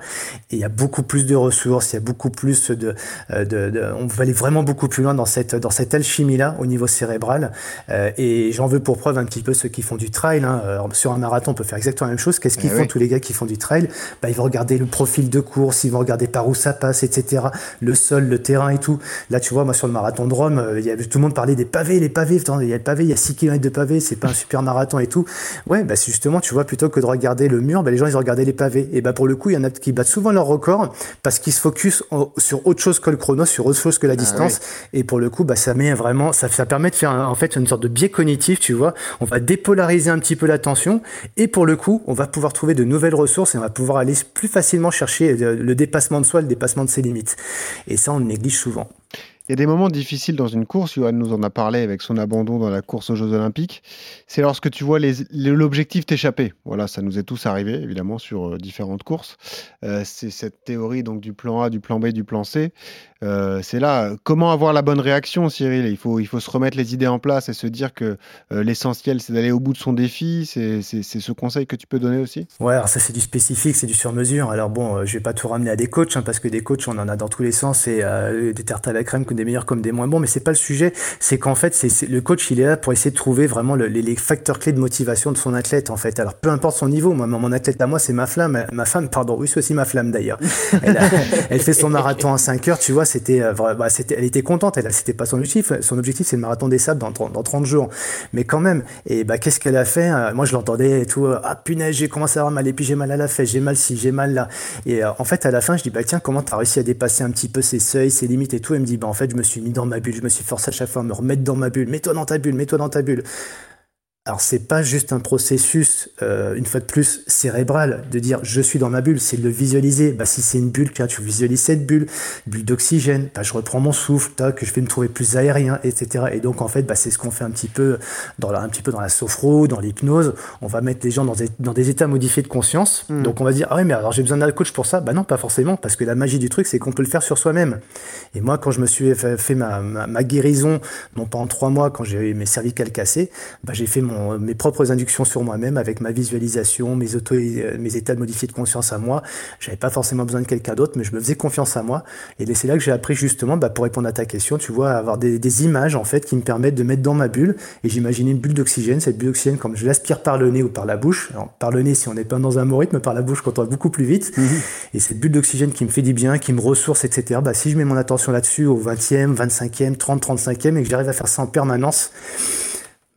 Et il y a beaucoup plus de ressources, il y a beaucoup plus de, euh, de, de, on va aller vraiment beaucoup plus loin dans cette dans cette alchimie là au niveau cérébral. Euh, et j'en veux pour preuve un petit peu ceux qui font du trail. Hein. sur un marathon, on peut faire exactement la même chose. Qu'est-ce qu'ils eh font tous les gars qui font du trail? Bah, ils vont regarder le profil de course, ils vont regarder par où ça passe, etc. Le sol, le terrain et tout. Là, tu vois, moi sur le marathon de Rome, euh, il y avait, tout le monde parlait des pavés, les pavés. il y a le pavé, il y a 6 km de pavés, c'est pas un super marathon et tout. Ouais, bah justement, tu vois, plutôt que de regarder le mur, bah, les gens ils ont regardé les pavés. Et bah pour le coup, il y en a qui battent souvent leur record parce qu'ils se focus sur autre chose que le chrono, sur autre chose que la ah distance. Et pour le coup, bah ça met vraiment, ça, ça permet de faire en fait une sorte de biais cognitif, tu vois. On va dépolariser un petit peu l'attention et pour le coup, on va pouvoir trouver de nouvelles ressources et on va pouvoir aller plus facilement chercher le dépassement de soi, le dépassement de ses limites. Et ça, on le néglige souvent. Il y a des moments difficiles dans une course, Johan nous en a parlé avec son abandon dans la course aux Jeux Olympiques. C'est lorsque tu vois l'objectif t'échapper. Voilà, ça nous est tous arrivé, évidemment, sur euh, différentes courses. Euh, c'est cette théorie donc du plan A, du plan B, du plan C. Euh, c'est là, comment avoir la bonne réaction, Cyril? Il faut, il faut se remettre les idées en place et se dire que l'essentiel, c'est d'aller au bout de son défi. C'est ce conseil que tu peux donner aussi? Ouais, alors ça, c'est du spécifique, c'est du sur-mesure. Alors bon, je vais pas tout ramener à des coachs, hein, parce que des coachs, on en a dans tous les sens, et des tartes à la crème des meilleurs comme des moins bons, mais c'est pas le sujet. C'est qu'en fait, c'est le coach, il est là pour essayer de trouver vraiment les, facteurs clés de motivation de son athlète, en fait. Alors, peu importe son niveau, moi, mon athlète à moi, c'est ma flamme, ma femme, pardon, oui, c'est aussi ma flamme d'ailleurs. Elle, fait son marathon en 5 heures, tu vois, c'était, euh, bah, c'était, elle était contente, elle, c'était pas son objectif. Son objectif, c'est le marathon des sables dans, dans 30 jours. Mais quand même, et bah, qu'est-ce qu'elle a fait? Euh, moi, je l'entendais et tout, euh, ah, punaise, j'ai commencé à avoir mal, et puis j'ai mal à la fesse, j'ai mal ci, j'ai mal là. Et en fait, à la fin, je dis, bah, tiens, comment t'as réussi à dépasser un petit peu ses seuils, ses limites et tout? Elle me dit, bah, en fait, je me suis mis dans ma bulle, je me suis forcé à chaque fois à me remettre dans ma bulle, mets-toi dans ta bulle, mets-toi dans ta bulle. Alors c'est pas juste un processus, euh, une fois de plus, cérébral, de dire je suis dans ma bulle, c'est de le visualiser. Bah, si c'est une bulle, tu visualises cette bulle, bulle d'oxygène, bah, je reprends mon souffle, que je vais me trouver plus aérien, etc. Et donc en fait, bah, c'est ce qu'on fait un petit peu dans la, un petit peu dans la sophro, dans l'hypnose. On va mettre les gens dans des, dans des états modifiés de conscience. Hmm. Donc on va dire ah oui mais alors j'ai besoin d'un coach pour ça. Bah non pas forcément parce que la magie du truc c'est qu'on peut le faire sur soi-même. Et moi quand je me suis fait, ma, ma, guérison, non pas en trois mois quand j'ai eu mes cervicales cassées, bah, j'ai fait mon mes propres inductions sur moi-même avec ma visualisation, mes, auto, mes états de modifié de conscience à moi. J'avais pas forcément besoin de quelqu'un d'autre, mais je me faisais confiance à moi. Et c'est là que j'ai appris justement, bah, pour répondre à ta question, tu vois, avoir des, des, images en fait qui me permettent de mettre dans ma bulle. Et j'imaginais une bulle d'oxygène. Cette bulle d'oxygène, comme je l'aspire par le nez ou par la bouche. Alors, par le nez, si on n'est pas dans un bon rythme, par la bouche quand on va beaucoup plus vite. Mhm. Et cette bulle d'oxygène qui me fait du bien, qui me ressource, etc. Bah, si je mets mon attention là-dessus au 20e, 25e, 30, 35e et que j'arrive à faire ça en permanence,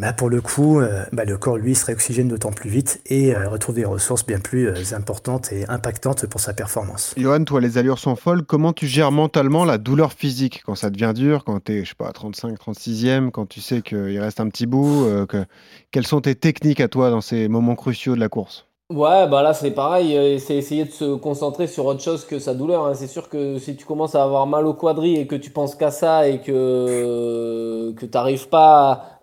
bah pour le coup, euh, bah le corps, lui, se réoxygène d'autant plus vite et euh, retrouve des ressources bien plus euh, importantes et impactantes pour sa performance. Johan, toi, les allures sont folles. Comment tu gères mentalement la douleur physique quand ça devient dur, quand tu es, je sais pas, 35, 36e, quand tu sais qu'il reste un petit bout que... Quelles sont tes techniques à toi dans ces moments cruciaux de la course? Ouais, bah là c'est pareil, c'est essayer de se concentrer sur autre chose que sa douleur. Hein. C'est sûr que si tu commences à avoir mal au quadri et que tu penses qu'à ça et que, que tu n'arrives pas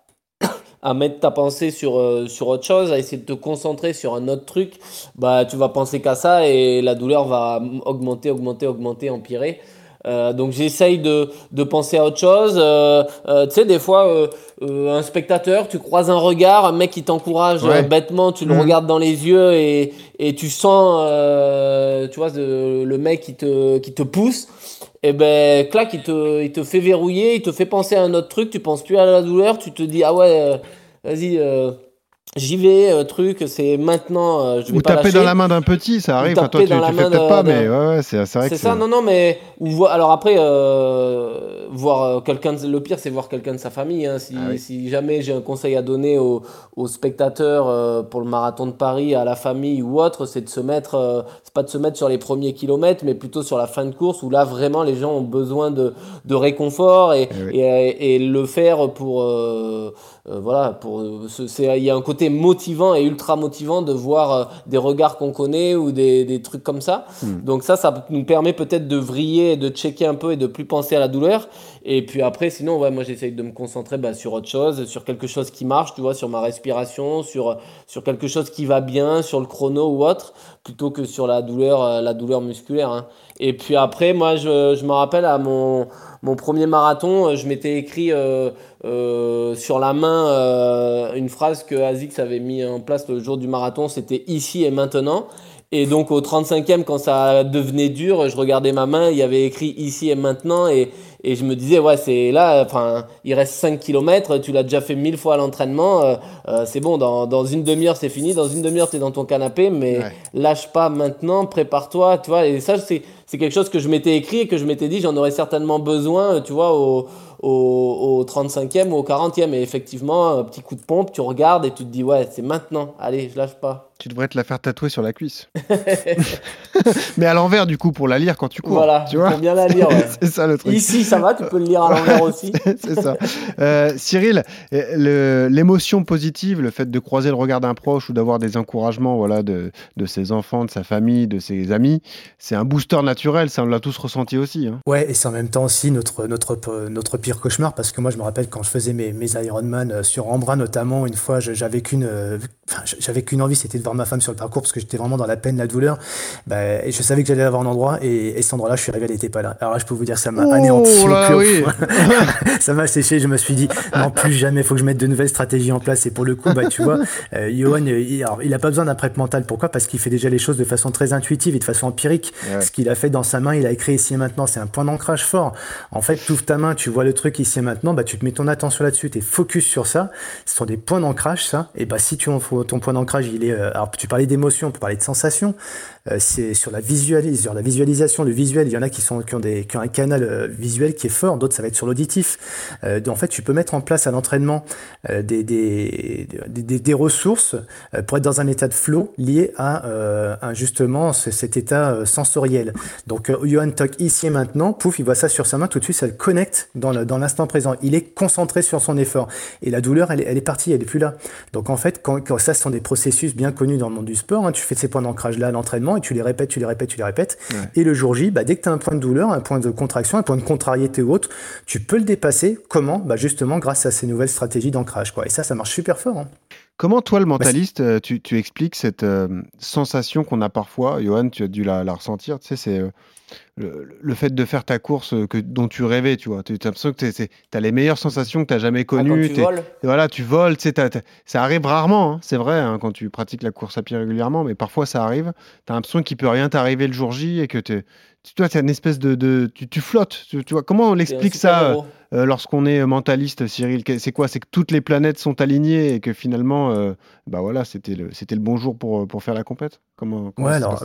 à mettre ta pensée sur, euh, sur autre chose, à essayer de te concentrer sur un autre truc, bah tu vas penser qu'à ça et la douleur va augmenter, augmenter, augmenter, empirer. Euh, donc j'essaye de, de penser à autre chose. Euh, euh tu sais, des fois, euh, un spectateur, tu croises un regard, un mec qui t'encourage bêtement, tu le mhm. regardes dans les yeux et, et tu sens, tu vois, le mec qui te, qui te pousse. Et ben clac, il te, il te fait verrouiller, il te fait penser à un autre truc, tu penses plus à la douleur, tu te dis ah ouais, euh, vas-y, euh, j'y vais, euh, truc, c'est maintenant, euh, je vais Ou pas taper lâcher. dans la main d'un petit, ça arrive. Enfin, toi, tu, tu fais peut-être pas, mais ouais, ouais, c'est c'est vrai que C'est ça, non, non, mais ou alors après, euh, voir euh, quelqu'un, de- le pire, c'est voir quelqu'un de sa famille. hein. si, Ah oui. si jamais j'ai un conseil à donner aux, aux spectateurs euh, pour le marathon de Paris, à la famille ou autre, c'est de se mettre, euh, c'est pas de se mettre sur les premiers kilomètres, mais plutôt sur la fin de course où là vraiment les gens ont besoin de, de réconfort et, Eh oui. et, et le faire pour, euh, voilà, pour, euh, ce- c'est, il y a un côté motivant et ultra motivant de voir euh, des regards qu'on connaît ou des, des trucs comme ça. Hmm. Donc ça, ça nous permet peut-être de vriller, et de checker un peu et de plus penser à la douleur. Et puis après, sinon, ouais, moi j'essaye de me concentrer bah, sur autre chose, sur quelque chose qui marche, tu vois, sur ma respiration, sur, sur quelque chose qui va bien, sur le chrono ou autre, plutôt que sur la douleur, euh, la douleur musculaire. hein. Et puis après, moi, je, je me rappelle à mon, mon premier marathon, euh, je m'étais écrit euh, euh, sur la main une phrase que Azix avait mis en place le jour du marathon, c'était ici et maintenant. Et donc au 35e, quand ça devenait dur, je regardais ma main, il y avait écrit ici et maintenant, et, et je me disais, ouais, c'est là, enfin, il reste 5 km, tu l'as déjà fait mille fois à l'entraînement, euh, euh, c'est bon, dans, dans une demi-heure c'est fini, dans une demi-heure tu es dans ton canapé, mais Ouais. lâche pas maintenant, prépare-toi, tu vois, et ça c'est c'est quelque chose que je m'étais écrit et que je m'étais dit, j'en aurais certainement besoin, tu vois, au, au, au 35e ou au 40e, et effectivement, un petit coup de pompe, tu regardes et tu te dis, ouais, c'est maintenant, allez, je lâche pas. Tu devrais te la faire tatouer sur la cuisse. mais à l'envers, du coup, pour la lire quand tu cours. Voilà, tu vois pour bien la lire. ouais. C'est ça le truc. Ici, ça va, tu peux le lire à l'envers aussi. c'est ça. Euh, Cyril, euh, l'émotion positive, le fait de croiser le regard d'un proche ou d'avoir des encouragements voilà, de, de ses enfants, de sa famille, de ses amis, c'est un booster naturel, ça on l'a tous ressenti aussi. hein. Ouais, et c'est en même temps aussi notre, notre, notre pire cauchemar, parce que moi je me rappelle quand je faisais mes, mes Ironman euh, sur Embrun notamment, une fois j'avais qu'une euh, enfin, j'avais qu'une envie, c'était de voir ma femme sur le parcours, parce que j'étais vraiment dans la peine, la douleur, bah, je savais que j'allais avoir un endroit, et, et cet endroit-là, je suis arrivé, elle n'était pas là. Alors là, je peux vous dire, ça m'a Oh anéanti là oui. ça m'a séché, je me suis dit, non, plus jamais, faut que je mette de nouvelles stratégies en place, et pour le coup, bah, tu vois, euh, Johan, euh, il, alors, il a pas besoin d'un prep mental, pourquoi? Parce qu'il fait déjà les choses de façon très intuitive et de façon empirique. Ouais. Ce qu'il a fait dans sa main, il a écrit ici et maintenant, c'est un point d'ancrage fort. En fait, tu ouvres ta main, tu vois le truc ici et maintenant, bah, tu te mets ton attention là-dessus, tu es focus sur ça. Ce sont des points d'ancrage, ça. Et bah, si tu, ton point d'ancrage, il est, euh, alors tu parlais d'émotion, on peut parler de sensation. Euh, c'est sur la visualisation, le visuel. Il y en a qui sont, ont un canal euh, visuel qui est fort, d'autres ça va être sur l'auditif. Euh, en fait, tu peux mettre en place à l'entraînement des, ressources pour être dans un état de flow lié à, justement ce- cet état sensoriel. Donc, Johan Toc ici et maintenant, pouf, il voit ça sur sa main, tout de suite, ça le connecte dans l'instant présent. Il est concentré sur son effort. Et la douleur, elle, est- partie, elle est plus là. Donc, en fait, quand, quand ça, ce sont des processus bien connus dans le monde du sport. hein. tu fais ces points d'ancrage là à l'entraînement et tu les répètes, tu les répètes, tu les répètes. Et le jour J, bah, dès que tu as un point de douleur, un point de contraction, un point de contrariété ou autre, tu peux le dépasser. Comment? Bah, Justement, grâce à ces nouvelles stratégies d'ancrage. quoi. Et ça, ça marche super fort. hein. Comment toi, le mentaliste, euh, tu, tu expliques cette euh, sensation qu'on a parfois, Johan, tu as dû la, la ressentir, tu sais, c'est euh, le, le fait de faire ta course euh, que, dont tu rêvais, tu vois. Tu as l'impression que tu as les meilleures sensations que tu as jamais Ah, connues. tu voles, Voilà, tu voles, t'as- t'as- ça arrive rarement, hein, c'est vrai, hein, quand tu pratiques la course à pied régulièrement, mais parfois ça arrive. Tu as l'impression qu'il peut rien t'arriver le jour J et que tu toi, tu as une espèce de. de- tu, tu flottes, tu, tu vois. Comment on l'explique ça super-héros. Euh, lorsqu'on est mentaliste, Cyril C'est quoi? C'est que toutes les planètes sont alignées et que finalement, euh, bah voilà, c'était le, c'était le bon jour pour, pour faire la compète? Comment, Ouais, alors,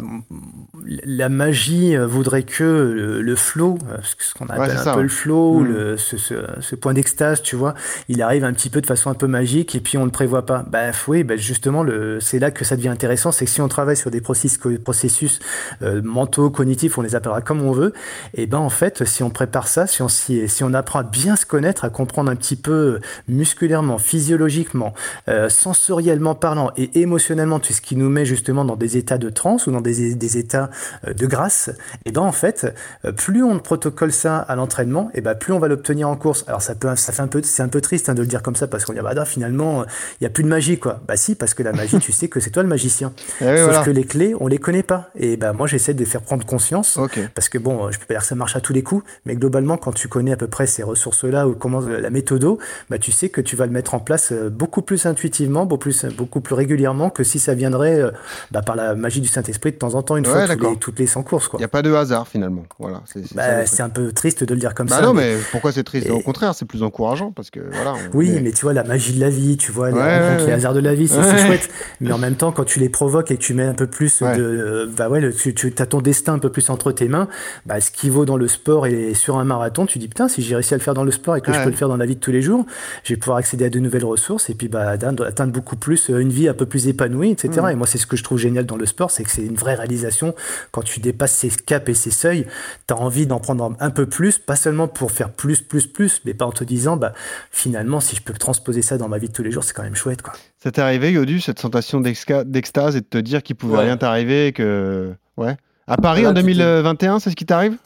la magie euh, voudrait que le, le flow, euh, ce qu'on appelle un ça, peu ouais. le flow, Mm. le, ce, ce, ce point d'extase, tu vois, il arrive un petit peu de façon un peu magique et puis on ne le prévoit pas. Bah oui, bah justement, le, c'est là que ça devient intéressant, c'est que si on travaille sur des processus, processus euh, mentaux, cognitifs, on les appellera comme on veut, et ben en fait, si on prépare ça, si on, si on apprend à bien se connaître, à comprendre un petit peu musculairement, physiologiquement, euh, sensoriellement parlant et émotionnellement, tout ce qui nous met justement dans des états de transe ou dans des, des états euh, de grâce, et ben en fait, euh, plus on protocole ça à l'entraînement, et ben plus on va l'obtenir en course. Alors ça peut, ça fait un peu, c'est un peu triste hein, de le dire comme ça parce qu'on dit ah bah non, finalement il y a plus de magie quoi. Bah si parce que la magie, tu sais que c'est toi le magicien. Eh oui, Sauf voilà. que les clés, on les connaît pas. Et ben moi j'essaie de faire prendre conscience. Ok. Parce que bon, je peux pas dire que ça marche à tous les coups, mais globalement, quand tu connais à peu près ces ressources-là ou comment la méthodo, bah tu sais que tu vas le mettre en place euh, beaucoup plus intuitivement, beaucoup plus, beaucoup plus régulièrement que si ça viendrait euh, bah, par la magie du Saint-Esprit de temps en temps, une Ouais, fois tous les, toutes les 100 courses. Quoi. Il n'y a pas de hasard finalement. Voilà. C'est Bah, c'est un peu triste de le dire comme Bah ça. non, mais- mais pourquoi c'est triste? Et- Au contraire, c'est plus encourageant parce que voilà. on- Oui, mais- mais tu vois, la magie de la vie, tu vois, les Ouais, rencontres, ouais, les ouais. hasards de la vie, c'est chouette. Mais en même temps, quand tu les provoques et que tu mets un peu plus de. euh, Bah ouais, le- tu, tu as ton destin un peu plus entre tes mains, bah, ce qui vaut dans le sport et sur un marathon, tu dis putain, si j'ai réussi à le faire dans le sport et que je Ouais. peux le faire dans la vie de tous les jours, je vais pouvoir accéder à de nouvelles ressources et puis bah, atteindre, atteindre beaucoup plus euh, une vie un peu plus épanouie, etc. Mm. Et moi, c'est ce que je trouve génial dans le sport, c'est que c'est une vraie réalisation. Quand tu dépasses ces caps et ces seuils, tu as envie d'en prendre un peu plus, pas seulement pour faire plus, plus, plus, mais pas en te disant, bah, finalement, si je peux transposer ça dans ma vie de tous les jours, c'est quand même chouette, quoi. Ça t'est arrivé, Yodu, cette sensation d'extase et de te dire qu'il pouvait Ouais. rien t'arriver et que. Ouais. À Paris en tu t'es- 2021, c'est ce qui t'arrive?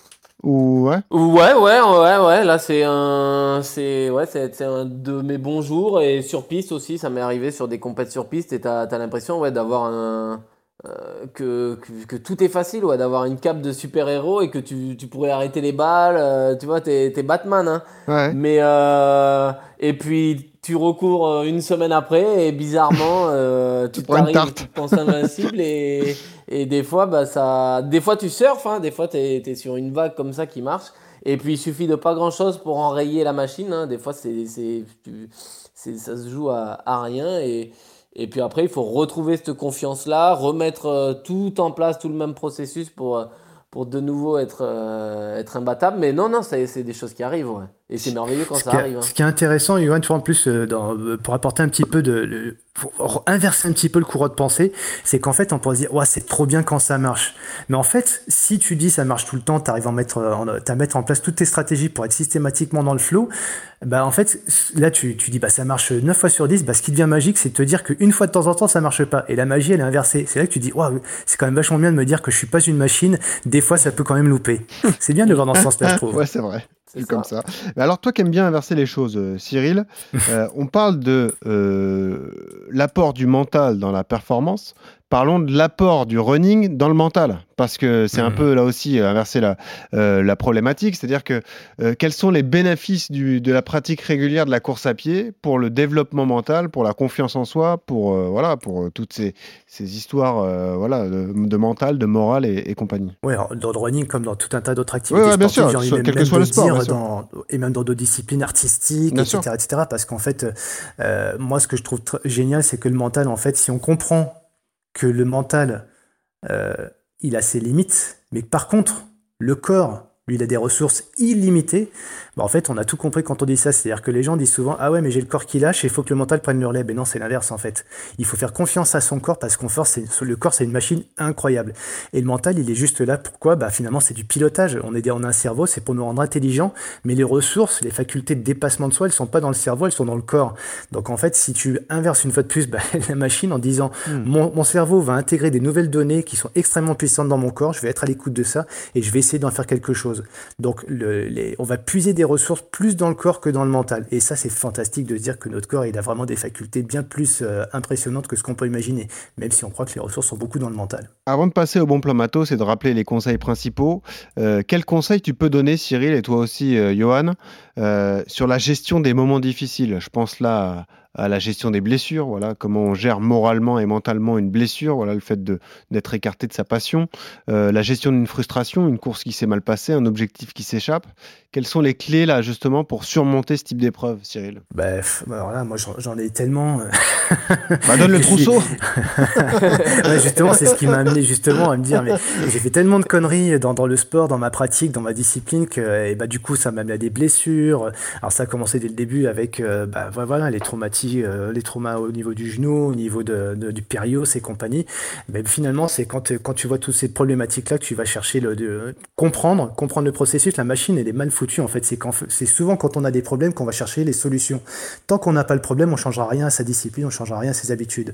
Ouais Ouais, ouais, ouais, ouais. Là, c'est un, c'est, ouais, c'est, un de mes bons jours et sur piste aussi. Ça m'est arrivé sur des compètes sur piste et t'as, t'as l'impression, ouais, d'avoir un, euh, que, que, que tout est facile, ouais, d'avoir une cape de super héros et que tu, tu pourrais arrêter les balles. euh, tu vois, t'es, t'es Batman, hein. Ouais. Mais euh, et puis tu recours euh, une semaine après et bizarrement euh, tu t'arrives, tu te penses invincible et, et des fois bah ça, des fois tu surfes, hein, des fois t'es es sur une vague comme ça qui marche et puis il suffit de pas grand chose pour enrayer la machine. hein. Des fois c'est tu- ça se joue à, à rien et et puis après il faut retrouver cette confiance là, remettre euh, tout en place, tout le même processus pour pour de nouveau être, euh, être imbattable. Mais non, non, c'est c'est des choses qui arrivent. Ouais. Et c'est merveilleux quand Ce ça qui, est- arrive. hein. ce qui est intéressant, Yoann, tu vois, en plus, euh, dans- euh, pour apporter un petit peu de. le- pour inverser un petit peu le courant de pensée, c'est qu'en fait, on pourrait se dire, ouais, c'est trop bien quand ça marche. Mais en fait, si tu dis ça marche tout le temps, tu arrives à mettre, euh, en, à mettre en place toutes tes stratégies pour être systématiquement dans le flow, bah, en fait, là, tu, tu dis, bah, ça marche 9 fois sur 10. Bah, ce qui devient magique, c'est de te dire qu'une fois de temps en temps, ça marche pas. Et la magie, elle est inversée. C'est là que tu dis, waouh, c'est quand même vachement bien de me dire que je suis pas une machine. Des fois, ça peut quand même louper. C'est bien de le voir dans ce sens-là, je trouve. Ouais, c'est vrai. C'est comme ça. Mais alors, toi qui aimes bien inverser les choses, euh, Cyril, euh, on parle de euh, l'apport du mental dans la performance. Parlons de l'apport du running dans le mental, parce que c'est un Mhm. peu là aussi inverser la, euh, la problématique, c'est-à-dire que euh, quels sont les bénéfices du- de la pratique régulière de la course à pied pour le développement mental, pour la confiance en soi, pour euh, voilà, pour toutes ces, ces histoires euh, voilà de, de mental, de morale et, et compagnie? Alors, dans le running comme dans tout un tas d'autres activités Ouais, ouais, bien sportives, sûr, quel que même soit le sport, dire bien sûr. dans- et même dans d'autres disciplines artistiques, Bien etc., etc. Parce qu'en fait, euh, moi, ce que je trouve tr- génial, c'est que le mental, en fait, si on comprend que le mental, euh, il a ses limites, mais par contre, le corps, lui, il a des ressources illimitées, bah, en fait, on a tout compris quand on dit ça. C'est-à-dire que les gens disent souvent, ah ouais, mais j'ai le corps qui lâche et il faut que le mental prenne le relais. Mais non, c'est l'inverse, en fait. Il faut faire confiance à son corps parce qu'on force, le corps, c'est une machine incroyable. Et le mental, il est juste là. Pourquoi? Bah, Finalement, c'est du pilotage. On, est, on a un cerveau, c'est pour nous rendre intelligents, mais les ressources, les facultés de dépassement de soi, elles sont pas dans le cerveau, elles sont dans le corps. Donc en fait, si tu inverses une fois de plus bah, la machine en disant mon, mon cerveau va intégrer des nouvelles données qui sont extrêmement puissantes dans mon corps, je vais être à l'écoute de ça et je vais essayer d'en faire quelque chose. Donc le- les, on va puiser des ressources plus dans le corps que dans le mental. Et ça, c'est fantastique de se dire que notre corps, il a vraiment des facultés bien plus euh, impressionnantes que ce qu'on peut imaginer, même si on croit que les ressources sont beaucoup dans le mental. Avant de passer au bon plan matos et de rappeler les conseils principaux, euh, quels conseils tu peux donner, Cyril, et toi aussi, euh, Johan, sur la gestion des moments difficiles? Je pense là à, à la gestion des blessures, voilà, comment on gère moralement et mentalement une blessure, voilà, le fait d'être écarté de sa passion, euh, la gestion d'une frustration, une course qui s'est mal passée, un objectif qui s'échappe. Quelles sont les clés là justement pour surmonter ce type d'épreuve, Cyril? Bref, alors là, moi j'en- ai tellement. euh, bah, Donne le trousseau Ouais, justement, c'est ce qui m'a amené justement à me dire, mais j'ai fait tellement de conneries dans, dans le sport, dans ma pratique, dans ma discipline, que et bah, du coup, ça m'a amené à des blessures. Alors ça a commencé dès le début avec bah, voilà, les euh, les traumas au niveau du genou, au niveau de, du périos et compagnie. Mais finalement, c'est quand, quand tu vois toutes ces problématiques-là que tu vas chercher le, de comprendre, comprendre le processus. La machine, elle est mal foutue en fait. C'est souvent quand on a des problèmes qu'on va chercher les solutions. Tant qu'on n'a pas le problème, on changera rien à sa discipline, on changera rien à ses habitudes.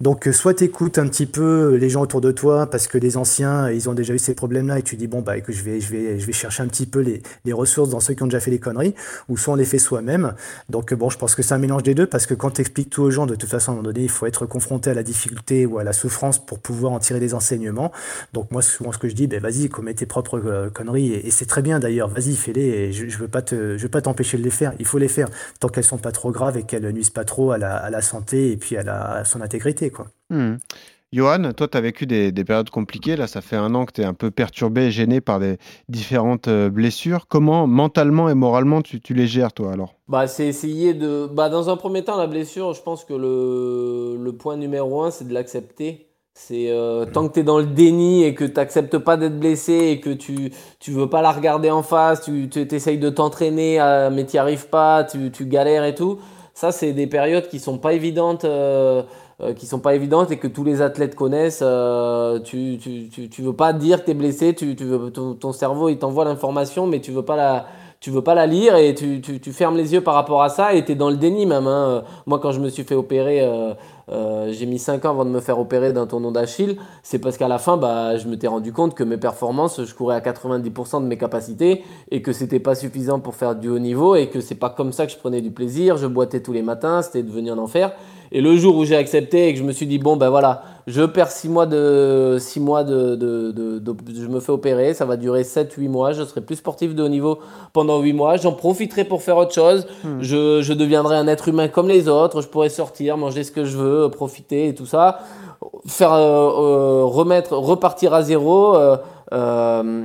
Donc, euh, soit t'écoutes un petit peu les gens autour de toi parce que les anciens, ils ont déjà eu ces problèmes-là et tu dis, bon, bah, écoute, je vais, je vais, je vais chercher un petit peu les, les ressources dans ceux qui ont déjà fait les conneries ou soit on les fait soi-même. Donc, euh, bon, je pense que c'est un mélange des deux parce que quand t'expliques tout aux gens, de toute façon, à un moment donné, il faut être confronté à la difficulté ou à la souffrance pour pouvoir en tirer des enseignements. Donc, moi, souvent, ce que je dis, ben, vas-y, commets tes propres euh, conneries et, c'est très bien d'ailleurs, vas-y, fais-les je, je veux pas te, je veux pas t'empêcher de les faire. Il faut les faire tant qu'elles sont pas trop graves et qu'elles nuisent pas trop à la, à la santé et puis à, la, à son intégrité, quoi. Hmm. Johan, toi, tu as vécu des, des, périodes compliquées. Là, ça fait un an que tu es un peu perturbé, gêné par des différentes euh, blessures. Comment, mentalement et moralement, tu, tu les gères, toi, alors? Bah, C'est essayer de. Bah, dans un premier temps, la blessure, je pense que le, le point numéro un, c'est de l'accepter. C'est euh, tant que tu es dans le déni et que tu n'acceptes pas d'être blessé et que tu tu veux pas la regarder en face, tu, tu essayes de t'entraîner, mais tu n'y arrives pas, tu, tu galères et tout. Ça, c'est des périodes qui sont pas évidentes. Euh, euh, qui sont pas évidentes et que tous les athlètes connaissent. Euh, tu, tu, tu, tu, veux pas dire que tu es blessé, tu, tu veux, ton, ton cerveau il t'envoie l'information, mais tu veux pas la, tu veux pas la lire et tu, tu, fermes les yeux par rapport à ça et tu es dans le déni même. Hein. Moi, quand je me suis fait opérer, euh, euh, j'ai mis 5 ans avant de me faire opérer d'un tendon d'Achille. C'est parce qu'à la fin, bah, je me t'ai rendu compte que mes performances, je courais à 90% de mes capacités et que c'était pas suffisant pour faire du haut niveau et que c'est pas comme ça que je prenais du plaisir. Je boitais tous les matins, c'était devenu un enfer. Et le jour où j'ai accepté et que je me suis dit, bon, ben voilà, je perds 6 mois de. 6 mois de, de, de, Je me fais opérer, ça va durer 7-8 mois. Je serai plus sportif de haut niveau pendant 8 mois. J'en profiterai pour faire autre chose. Hmm. Je, je deviendrai un être humain comme les autres. Je pourrai sortir, manger ce que je veux, profiter et tout ça. Faire. Euh, euh, remettre. Repartir à zéro. Euh,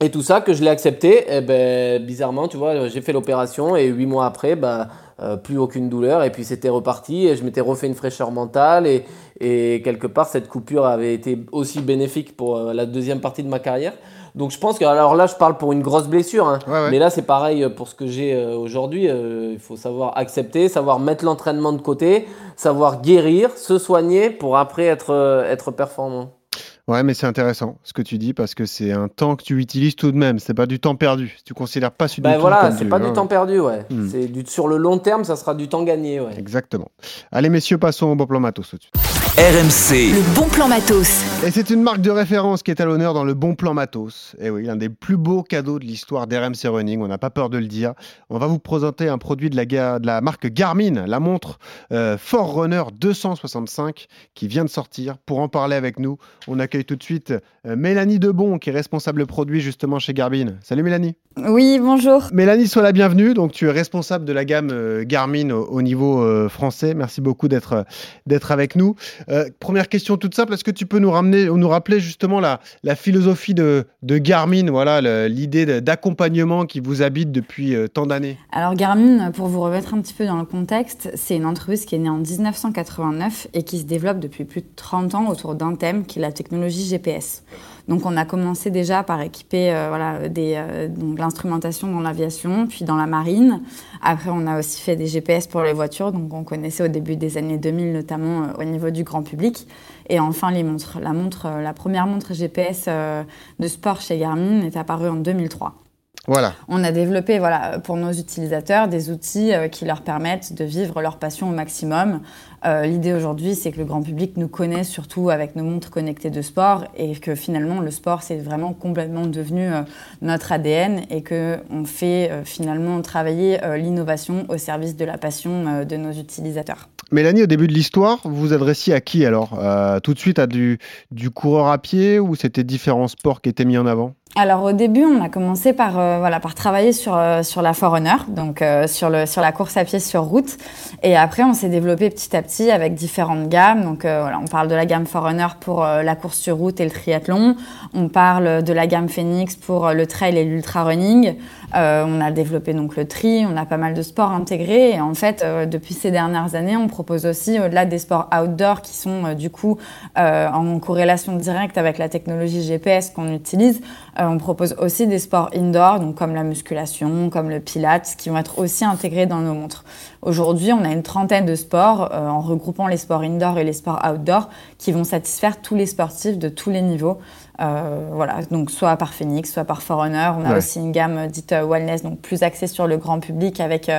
et tout ça, que je l'ai accepté, et eh ben, bizarrement, tu vois, j'ai fait l'opération et 8 mois après, bah euh, plus aucune douleur, et puis c'était reparti, et je m'étais refait une fraîcheur mentale, et, et, quelque part, cette coupure avait été aussi bénéfique pour euh, la deuxième partie de ma carrière. Donc je pense que, alors là, je parle pour une grosse blessure, hein, mais là, c'est pareil pour ce que j'ai euh, aujourd'hui. il faut savoir accepter, savoir mettre l'entraînement de côté, savoir guérir, se soigner pour après être, être performant. Ouais, mais c'est intéressant ce que tu dis parce que c'est un temps que tu utilises tout de même. C'est pas du temps perdu. Tu considères pas celui ben voilà, c'est pas du temps perdu, ouais. Hmm. C'est du sur le long terme, ça sera du temps gagné, ouais. Exactement. Allez, messieurs, passons au bon plan matos tout de suite. RMC. Le bon plan matos. Et c'est une marque de référence qui est à l'honneur dans le bon plan matos. Et oui, l'un des plus beaux cadeaux de l'histoire d'RMC Running, on n'a pas peur de le dire. On va vous présenter un produit de la, de la marque Garmin, la montre euh, Forerunner 265 qui vient de sortir. Pour en parler avec nous, on accueille tout de suite euh, Mélanie Debon qui est responsable produit justement chez Garmin. Salut Mélanie. Oui, bonjour. Mélanie, sois la bienvenue. Donc tu es responsable de la gamme euh, Garmin au, niveau français. Merci beaucoup d'être d'être avec nous. Euh, première question toute simple, est-ce que tu peux nous, ramener, nous rappeler justement la, la philosophie de, de Garmin, voilà, l'idée d'accompagnement qui vous habite depuis euh, tant d'années? Alors Garmin, pour vous remettre un petit peu dans le contexte, c'est une entreprise qui est née en 1989 et qui se développe depuis plus de 30 ans autour d'un thème qui est la technologie GPS. Donc on a commencé déjà par équiper euh, voilà, des, euh, l'instrumentation dans l'aviation, puis dans la marine. Après, on a aussi fait des GPS pour les voitures, donc on connaissait au début des années 2000 notamment euh, au niveau du grand public. Et enfin les montres. La, montre, la première montre GPS de sport chez Garmin est apparue en 2003. Voilà. On a développé voilà, pour nos utilisateurs des outils euh, qui leur permettent de vivre leur passion au maximum. Euh, l'idée aujourd'hui, c'est que le grand public nous connaisse surtout avec nos montres connectées de sport et que finalement le sport, c'est vraiment complètement devenu euh, notre ADN et qu'on fait finalement travailler l'innovation au service de la passion de nos utilisateurs. Mélanie, au début de l'histoire, vous vous adressiez à qui alors? Tout de suite à du, du coureur à pied ou c'était différents sports qui étaient mis en avant? Alors au début, on a commencé par euh, voilà par travailler sur euh, sur la Forerunner, donc euh, sur le sur la course à pied sur route. Et après, on s'est développé petit à petit avec différentes gammes. Donc voilà, on parle de la gamme Forerunner pour la course sur route et le triathlon. On parle de la gamme Phoenix pour le trail et l'ultra running. on a développé donc le tri. On a pas mal de sports intégrés. Et en fait, depuis ces dernières années, on propose aussi au-delà des sports outdoor qui sont du coup en corrélation directe avec la technologie GPS qu'on utilise. Euh, on propose aussi des sports indoor, donc comme la musculation, comme le pilates, qui vont être aussi intégrés dans nos montres. Aujourd'hui, on a une trentaine de sports euh, en regroupant les sports indoor et les sports outdoor qui vont satisfaire tous les sportifs de tous les niveaux. Euh, voilà, donc soit par Phoenix, soit par Forerunner. On a aussi une gamme dite wellness, donc plus axée sur le grand public, avec,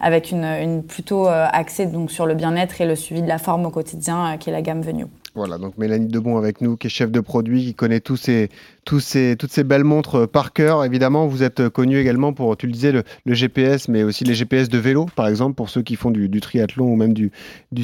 avec une, une plutôt axée donc sur le bien-être et le suivi de la forme au quotidien, qui est la gamme Venue. Voilà, donc Mélanie Debon avec nous, qui est chef de produit, qui connaît tous ces, toutes ces belles montres euh, par cœur. Évidemment, vous êtes connu également pour, tu le disais, le, GPS, mais aussi les GPS de vélo, par exemple, pour ceux qui font du, triathlon ou même du,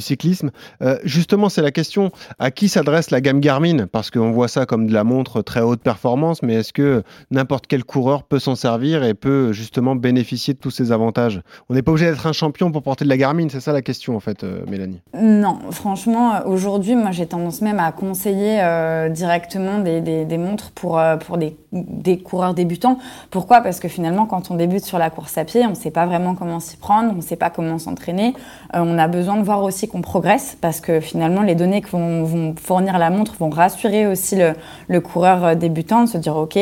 cyclisme. Euh, justement, c'est la question à qui s'adresse la gamme Garmin? Parce qu'on voit ça comme de la montre très haute performance, mais est-ce que n'importe quel coureur peut s'en servir et peut justement bénéficier de tous ces avantages? On n'est pas obligé d'être un champion pour porter de la Garmin, c'est ça la question en fait, euh, Mélanie Non, franchement, aujourd'hui, moi j'ai tendance même à conseiller euh, directement des, des, montres pour, euh, pour des, des, coureurs débutants. Pourquoi? Parce que finalement, quand on débute sur la course à pied, on ne sait pas vraiment comment s'y prendre, on ne sait pas comment s'entraîner. Euh, on a besoin de voir aussi qu'on progresse parce que finalement, les données que vont, fournir la montre vont rassurer aussi le, le coureur débutant, de se dire, OK,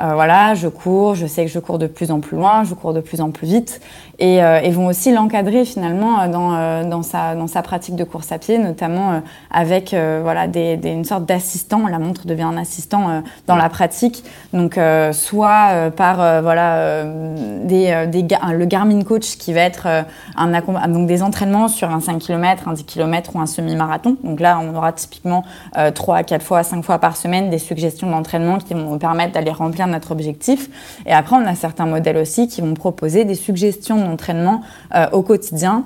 euh, voilà, je cours, je sais que je cours de plus en plus loin, je cours de plus en plus vite, et, euh, et vont aussi l'encadrer finalement euh, dans, euh, dans, sa, dans sa pratique de course à pied, notamment euh, avec voilà, des, des, une sorte d'assistant. La montre devient un assistant dans la pratique, donc soit par voilà, des, des, le Garmin Coach qui va être un, donc des entraînements sur un 5 km, un 10 km ou un semi-marathon. Donc là, on aura typiquement 3 à 4 fois, 5 fois par semaine des suggestions d'entraînement qui vont nous permettre d'aller remplir notre objectif. Et après, on a certains modèles aussi qui vont proposer des suggestions d'entraînement euh, au quotidien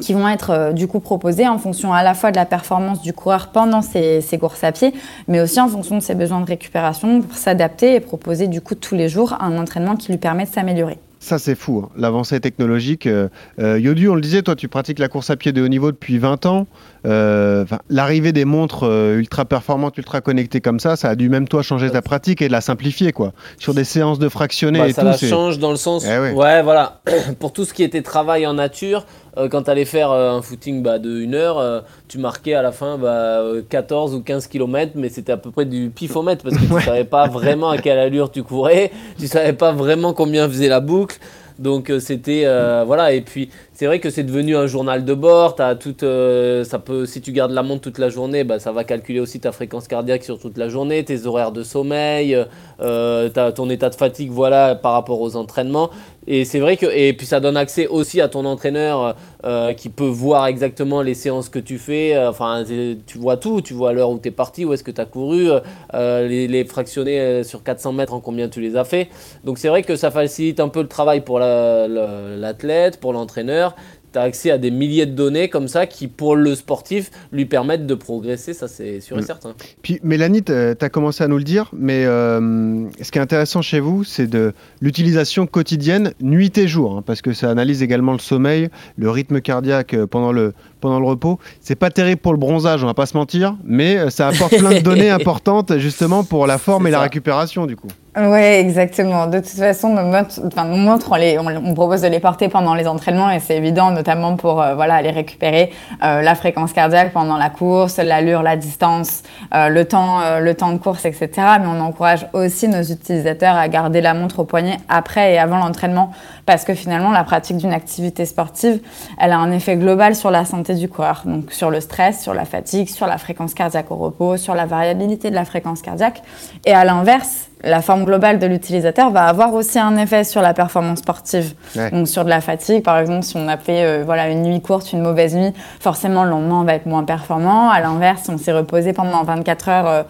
qui vont être euh, du coup proposées en fonction à la fois de la performance du coureur pendant ses, ses, courses à pied, mais aussi en fonction de ses besoins de récupération pour s'adapter et proposer du coup tous les jours un entraînement qui lui permet de s'améliorer. Ça, c'est fou, hein. l'avancée technologique. Euh, euh, Yodu, on le disait, toi, tu pratiques la course à pied de haut niveau depuis 20 ans. Euh, L'arrivée des montres euh, ultra performantes, ultra connectées comme ça, ça a dû même toi changer ta pratique et de la simplifier, quoi. Sur des séances de fractionnés bah, et ça tout. change dans le sens. Eh ouais. ouais, voilà. Pour tout ce qui était travail en nature, euh, quand tu allais faire euh, un footing bah, de 1 heure, euh, tu marquais à la fin bah, 14 ou 15 km, mais c'était à peu près du pifomètre parce que tu ne savais pas vraiment à quelle allure tu courais, tu savais pas vraiment combien faisait la boucle. Donc c'était euh, voilà et puis c'est vrai que c'est devenu un journal de bord. As toute, euh, ça peut si tu gardes la montre toute la journée, bah, ça va calculer aussi ta fréquence cardiaque sur toute la journée, tes horaires de sommeil, euh, ton état de fatigue voilà par rapport aux entraînements. Et c'est vrai que et puis ça donne accès aussi à ton entraîneur euh, qui peut voir exactement les séances que tu fais. Enfin tu vois tout, tu vois l'heure où tu es parti, où est-ce que tu as couru, euh, les, les fractionnés sur 400 mètres en combien tu les as fait. Donc c'est vrai que ça facilite un peu le travail pour l'athlète, pour l'entraîneur tu as accès à des milliers de données comme ça qui, pour le sportif, lui permettent de progresser, ça c'est sûr et Mm. certain. Puis Mélanie, tu as commencé à nous le dire, mais euh, ce qui est intéressant chez vous, c'est de l'utilisation quotidienne, nuit et jour, hein, parce que ça analyse également le sommeil, le rythme cardiaque euh, pendant le, pendant le repos. C'est pas terrible pour le bronzage, on va pas se mentir, mais euh, ça apporte plein de données importantes justement pour la forme et la récupération du coup. Oui, exactement. De toute façon, nos montres, enfin, nos montres on, les, on, on, propose de les porter pendant les entraînements et c'est évident, notamment pour euh, voilà, aller récupérer euh, la fréquence cardiaque pendant la course, l'allure, la distance, euh, le, temps, le temps de course, etc. Mais on encourage aussi nos utilisateurs à garder la montre au poignet après et avant l'entraînement parce que finalement, la pratique d'une activité sportive, elle a un effet global sur la santé du coureur. Donc sur le stress, sur la fatigue, sur la fréquence cardiaque au repos, sur la variabilité de la fréquence cardiaque. Et à l'inverse, la forme globale de l'utilisateur va avoir aussi un effet sur la performance sportive. Ouais. Donc sur de la fatigue, par exemple, si on a fait euh, voilà, une nuit courte, une mauvaise nuit, forcément le lendemain on va être moins performant. À l'inverse, si on s'est reposé pendant 24 heures euh,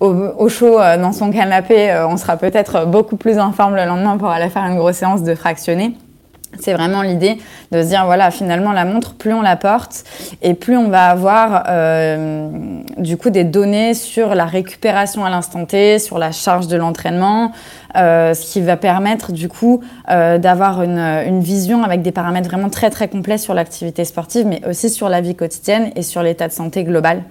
au, au, chaud euh, dans son canapé, on sera peut-être beaucoup plus en forme le lendemain pour aller faire une grosse séance de fractionné. C'est vraiment l'idée de se dire, voilà, finalement, la montre, plus on la porte et plus on va avoir euh, du coup des données sur la récupération à l'instant T, sur la charge de l'entraînement, euh, ce qui va permettre du coup euh, d'avoir une, une, vision avec des paramètres vraiment très très complets sur l'activité sportive, mais aussi sur la vie quotidienne et sur l'état de santé global.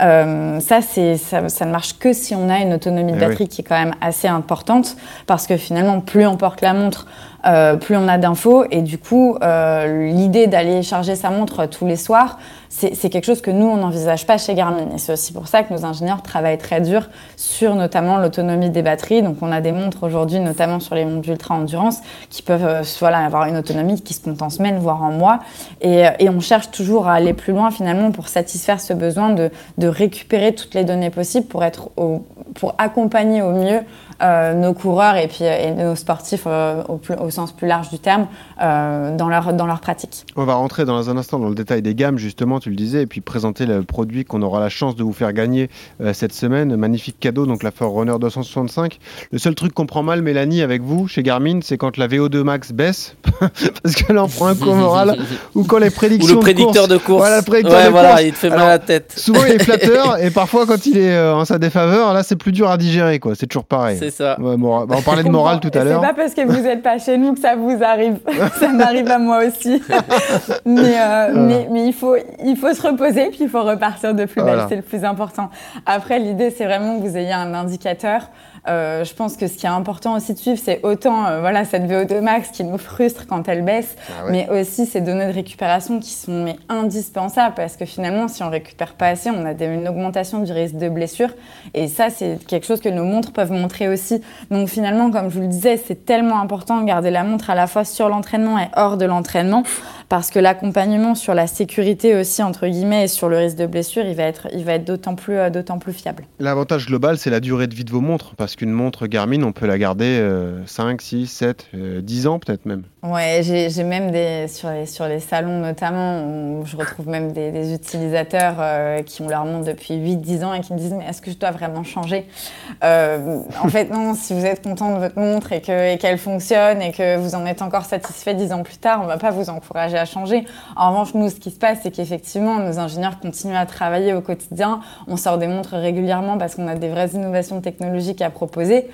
Euh, ça, ça, ça ne marche que si on a une autonomie de Eh batterie oui. qui est quand même assez importante, parce que finalement, plus on porte la montre, euh, plus on a d'infos, et du coup, euh, l'idée d'aller charger sa montre tous les soirs, c'est quelque chose que nous, on n'envisage pas chez Garmin. Et c'est aussi pour ça que nos ingénieurs travaillent très dur sur notamment l'autonomie des batteries. Donc, on a des montres aujourd'hui, notamment sur les montres d'ultra-endurance, qui peuvent euh, voilà, avoir une autonomie qui se compte en semaines, voire en mois. Et, et, on cherche toujours à aller plus loin, finalement, pour satisfaire ce besoin de, récupérer toutes les données possibles pour, être pour accompagner au mieux euh, nos coureurs et, puis, nos sportifs euh, au, plus, au, sens plus large du terme euh, dans, leur, dans leur pratique. On va rentrer dans un instant dans le détail des gammes, justement, tu le disais, et puis présenter le produit qu'on aura la chance de vous faire gagner euh, cette semaine. Magnifique cadeau, donc la Forerunner 265. Le seul truc qu'on prend mal, Mélanie, avec vous, chez Garmin, c'est quand la VO2 max baisse, parce qu'elle en prend un coup moral, ou quand les prédictions ou le prédicteur de course. De course. Voilà, le prédicteur ouais, de voilà, course. il te fait mal à la tête. Souvent, il y a les flat utilisateur et parfois quand il est euh, en sa défaveur, là c'est plus dur à digérer quoi. C'est toujours pareil. C'est ça. Ouais, on parlait de morale tout à l'heure. C'est pas parce que vous n'êtes pas chez nous que ça vous arrive. ça m'arrive à moi aussi. mais, euh, mais, mais il, faut, il faut se reposer, puis il faut repartir de plus belle. Voilà. C'est le plus important. Après, l'idée, c'est vraiment que vous ayez un indicateur. Euh, je pense que ce qui est important aussi de suivre, c'est autant euh, voilà, cette VO2 max qui nous frustre quand elle baisse, Ah ouais. mais aussi ces données de récupération qui sont mais, indispensables parce que finalement, si on récupère pas assez, on a des- une augmentation du risque de blessure. Et ça, c'est quelque chose que nos montres peuvent montrer aussi. Donc finalement, comme je vous le disais, c'est tellement important de garder la montre à la fois sur l'entraînement et hors de l'entraînement parce que l'accompagnement sur la sécurité aussi, entre guillemets, et sur le risque de blessure, il va être, il va être d'autant plus, euh, plus fiable. L'avantage global, c'est la durée de vie de vos montres. Parce qu'une montre Garmin, on peut la garder euh, 5, 6, 7, euh, 10 ans peut-être même. Ouais, j'ai même des, sur, les, sur les salons notamment, où je retrouve même des, des utilisateurs euh, qui ont leur montre depuis 8-10 ans et qui me disent Mais est-ce que je dois vraiment changer? Euh, En fait, non, si vous êtes content de votre montre et que- et qu'elle fonctionne et que vous en êtes encore satisfait 10 ans plus tard, on ne va pas vous encourager à changer. En revanche, nous, ce qui se passe, c'est qu'effectivement, nos ingénieurs continuent à travailler au quotidien. On sort des montres régulièrement parce qu'on a des vraies innovations technologiques à proposer.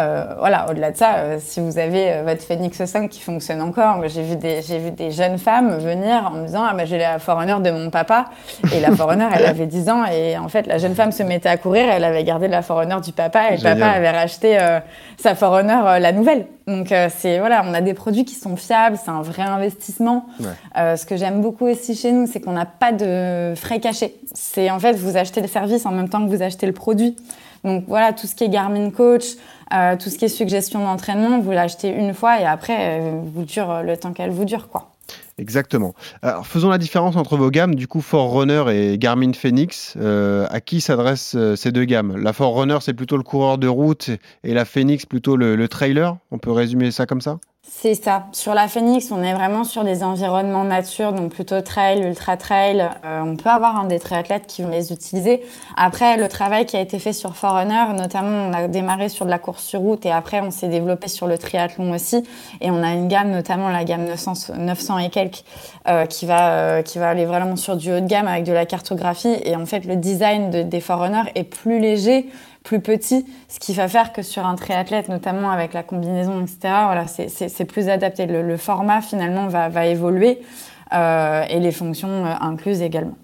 Euh, voilà, au-delà de ça, euh, si vous avez euh, votre Phoenix 5 qui fonctionne encore, j'ai vu des j'ai vu des jeunes femmes venir en me disant ah bah j'ai la Forerunner de mon papa et la Forerunner elle avait 10 ans et en fait la jeune femme se mettait à courir, elle avait gardé la Forerunner du papa et le papa avait racheté sa Forerunner la nouvelle. Donc c'est voilà, on a des produits qui sont fiables, c'est un vrai investissement. Ouais. Ce que j'aime beaucoup aussi chez nous, c'est qu'on n'a pas de frais cachés. C'est en fait vous achetez le service en même temps que vous achetez le produit. Donc voilà, tout ce qui est Garmin Coach, euh, tout ce qui est suggestion d'entraînement, vous l'achetez une fois et après, euh, vous dure euh, le temps qu'elle vous dure, quoi. Exactement. Alors faisons la différence entre vos gammes, du coup Forerunner et Garmin Phoenix. À qui s'adressent ces deux gammes? La Forerunner, c'est plutôt le coureur de route et la Phoenix plutôt le trailer? On peut résumer ça comme ça? C'est ça. Sur la Phoenix, on est vraiment sur des environnements nature, donc plutôt trail, ultra trail. Euh, on peut avoir un des triathlètes qui vont les utiliser. Après, le travail qui a été fait sur Forerunner, notamment, on a démarré sur de la course sur route et après, on s'est développé sur le triathlon aussi. Et on a une gamme, notamment la gamme 900, 900 et quelques, euh, qui va euh, qui va aller vraiment sur du haut de gamme avec de la cartographie. Et en fait, le design de- des Forerunner est plus léger plus petit, ce qui va faire que sur un triathlète, notamment avec la combinaison, etc., voilà, c'est- plus adapté. Le, le format, finalement, va, va évoluer euh, et les fonctions euh, incluses également.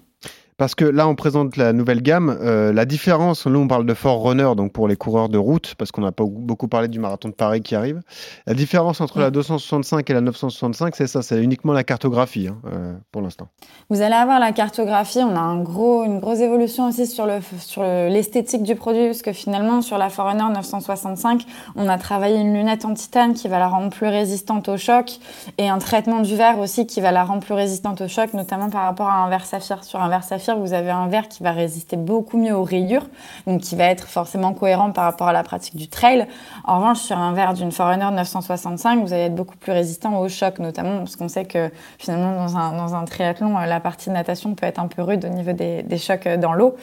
Parce que là, on présente la nouvelle gamme. Euh, la différence, nous, on parle de Forerunner, donc pour les coureurs de route, parce qu'on n'a pas beaucoup parlé du marathon de Paris qui arrive. La différence entre la 265 et la 965, c'est ça, c'est uniquement la cartographie hein, euh, pour l'instant. Vous allez avoir la cartographie. On a un gros, une grosse évolution aussi sur le sur le- l'esthétique du produit, parce que finalement sur la Forerunner 965, on a travaillé une lunette en titane qui va la rendre plus résistante au choc et un traitement du verre aussi qui va la rendre plus résistante au choc, notamment par rapport à un verre saphir. Sur un verre saphir, vous avez un verre qui va résister beaucoup mieux aux rayures, donc qui va être forcément cohérent par rapport à la pratique du trail. En revanche, sur un verre d'une Forerunner 965, vous allez être beaucoup plus résistant au choc, notamment parce qu'on sait que finalement dans un, triathlon, euh, la partie natation peut être un peu rude au niveau des, chocs euh, dans l'eau.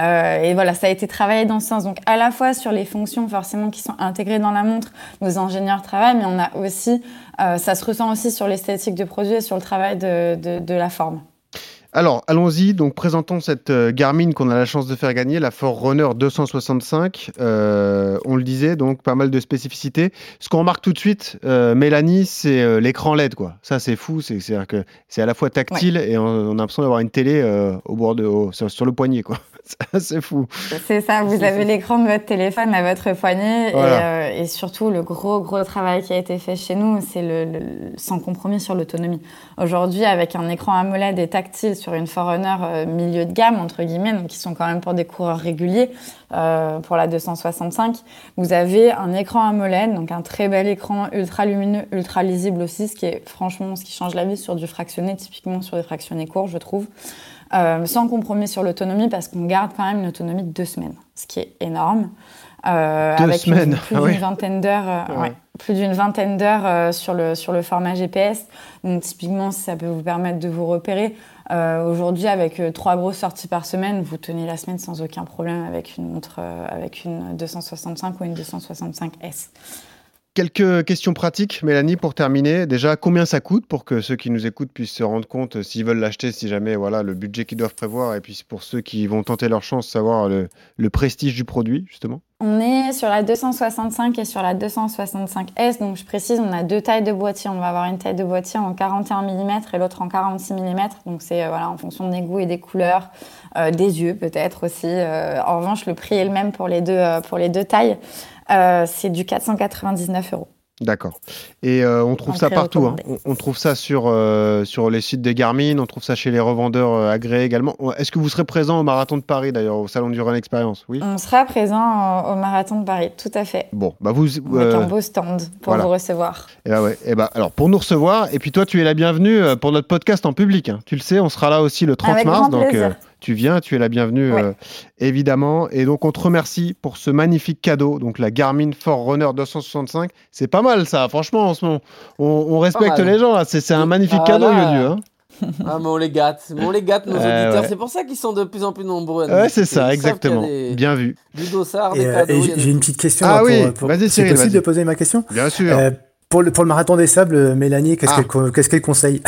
Euh, et voilà, ça a été travaillé dans ce sens. Donc à la fois sur les fonctions forcément qui sont intégrées dans la montre, nos ingénieurs travaillent, mais on a aussi, ça se ressent aussi sur l'esthétique du produit et sur le travail de, de, de la forme. Alors, allons-y. Donc, présentons cette euh, Garmin qu'on a la chance de faire gagner, la Forerunner 265. Euh, on le disait, donc pas mal de spécificités. Ce qu'on remarque tout de suite, euh, Mélanie, c'est euh, l'écran LED, quoi. Ça, c'est fou. C'est- C'est-à-dire que c'est à la fois tactile et on, on a l'impression d'avoir une télé au bord de, au- sur, sur le poignet, quoi. C'est fou. C'est ça, vous avez l'écran de votre téléphone à votre poignet Voilà. et, euh, et surtout le gros gros travail qui a été fait chez nous, c'est le, le- sans compromis sur l'autonomie. Aujourd'hui, avec un écran AMOLED et tactile sur une Forerunner euh, milieu de gamme entre guillemets, donc qui sont quand même pour des coureurs réguliers, euh, pour la 265, vous avez un écran AMOLED, donc un très bel écran ultra lumineux, ultra lisible aussi, ce qui est franchement ce qui change la vie sur du fractionné, typiquement sur des fractionnés courts, je trouve. Euh, sans compromis sur l'autonomie parce qu'on garde quand même une autonomie de deux semaines, ce qui est énorme. Euh, Deux avec semaines, plus ah d'une oui. vingtaine d'heures, euh, Ouais. ouais, plus d'une vingtaine d'heures euh, sur le sur le format GPS. Donc typiquement, si ça peut vous permettre de vous repérer. Euh, Aujourd'hui, avec euh, trois grosses sorties par semaine, vous tenez la semaine sans aucun problème avec une montre euh, avec une 265 ou une 265S. Quelques questions pratiques, Mélanie, pour terminer. Déjà, combien ça coûte pour que ceux qui nous écoutent puissent se rendre compte euh, s'ils veulent l'acheter, si jamais, voilà, le budget qu'ils doivent prévoir, et puis pour ceux qui vont tenter leur chance, savoir le, prestige du produit, justement? On est sur la 265 et sur la 265S. Donc, je précise, on a deux tailles de boîtier. On va avoir une taille de boîtier en 41 mm et l'autre en 46 mm. Donc, c'est euh, voilà, en fonction des goûts et des couleurs, euh, des yeux peut-être aussi. En revanche, le prix est le même pour les deux, pour les deux tailles. Euh, c'est du 499 euros. D'accord. Et euh, on trouve ça partout. hein. On, on trouve ça sur, euh, sur les sites des Garmin, on trouve ça chez les revendeurs euh, agréés également. Est-ce que vous serez présent au Marathon de Paris, d'ailleurs, au Salon du Run Experience? Oui On sera présent au, au Marathon de Paris, tout à fait. Bon, bah vous. Avec euh, un beau stand pour voilà. vous recevoir. Eh ben ouais. Eh ben, alors, pour nous recevoir, et puis toi, tu es la bienvenue pour notre podcast en public. hein. Tu le sais, on sera là aussi le 30 Avec mars. grand Donc, plaisir. Tu viens, tu es la bienvenue, Ouais. euh, évidemment. Et donc, on te remercie pour ce magnifique cadeau. Donc, la Garmin Forerunner 265. C'est pas mal, ça. Franchement, en ce moment, on, on respecte les gens, là. C'est un magnifique Ah, cadeau, là. Yodu. Hein. Ah, mais on les gâte. Mais on les gâte, nos Ouais, auditeurs. ouais. C'est pour ça qu'ils sont de plus en plus nombreux. Ouais, c'est ça, exactement. des- Bien vu. Du dossard, Et, des euh, j'ai une petite question. Ah là, oui, pour- pour- vas-y, C'est possible de poser ma question? Bien sûr. Pour, le, pour le marathon des sables, euh, Mélanie, qu'est-ce Ah. qu'elle qu'est-ce qu'elle conseille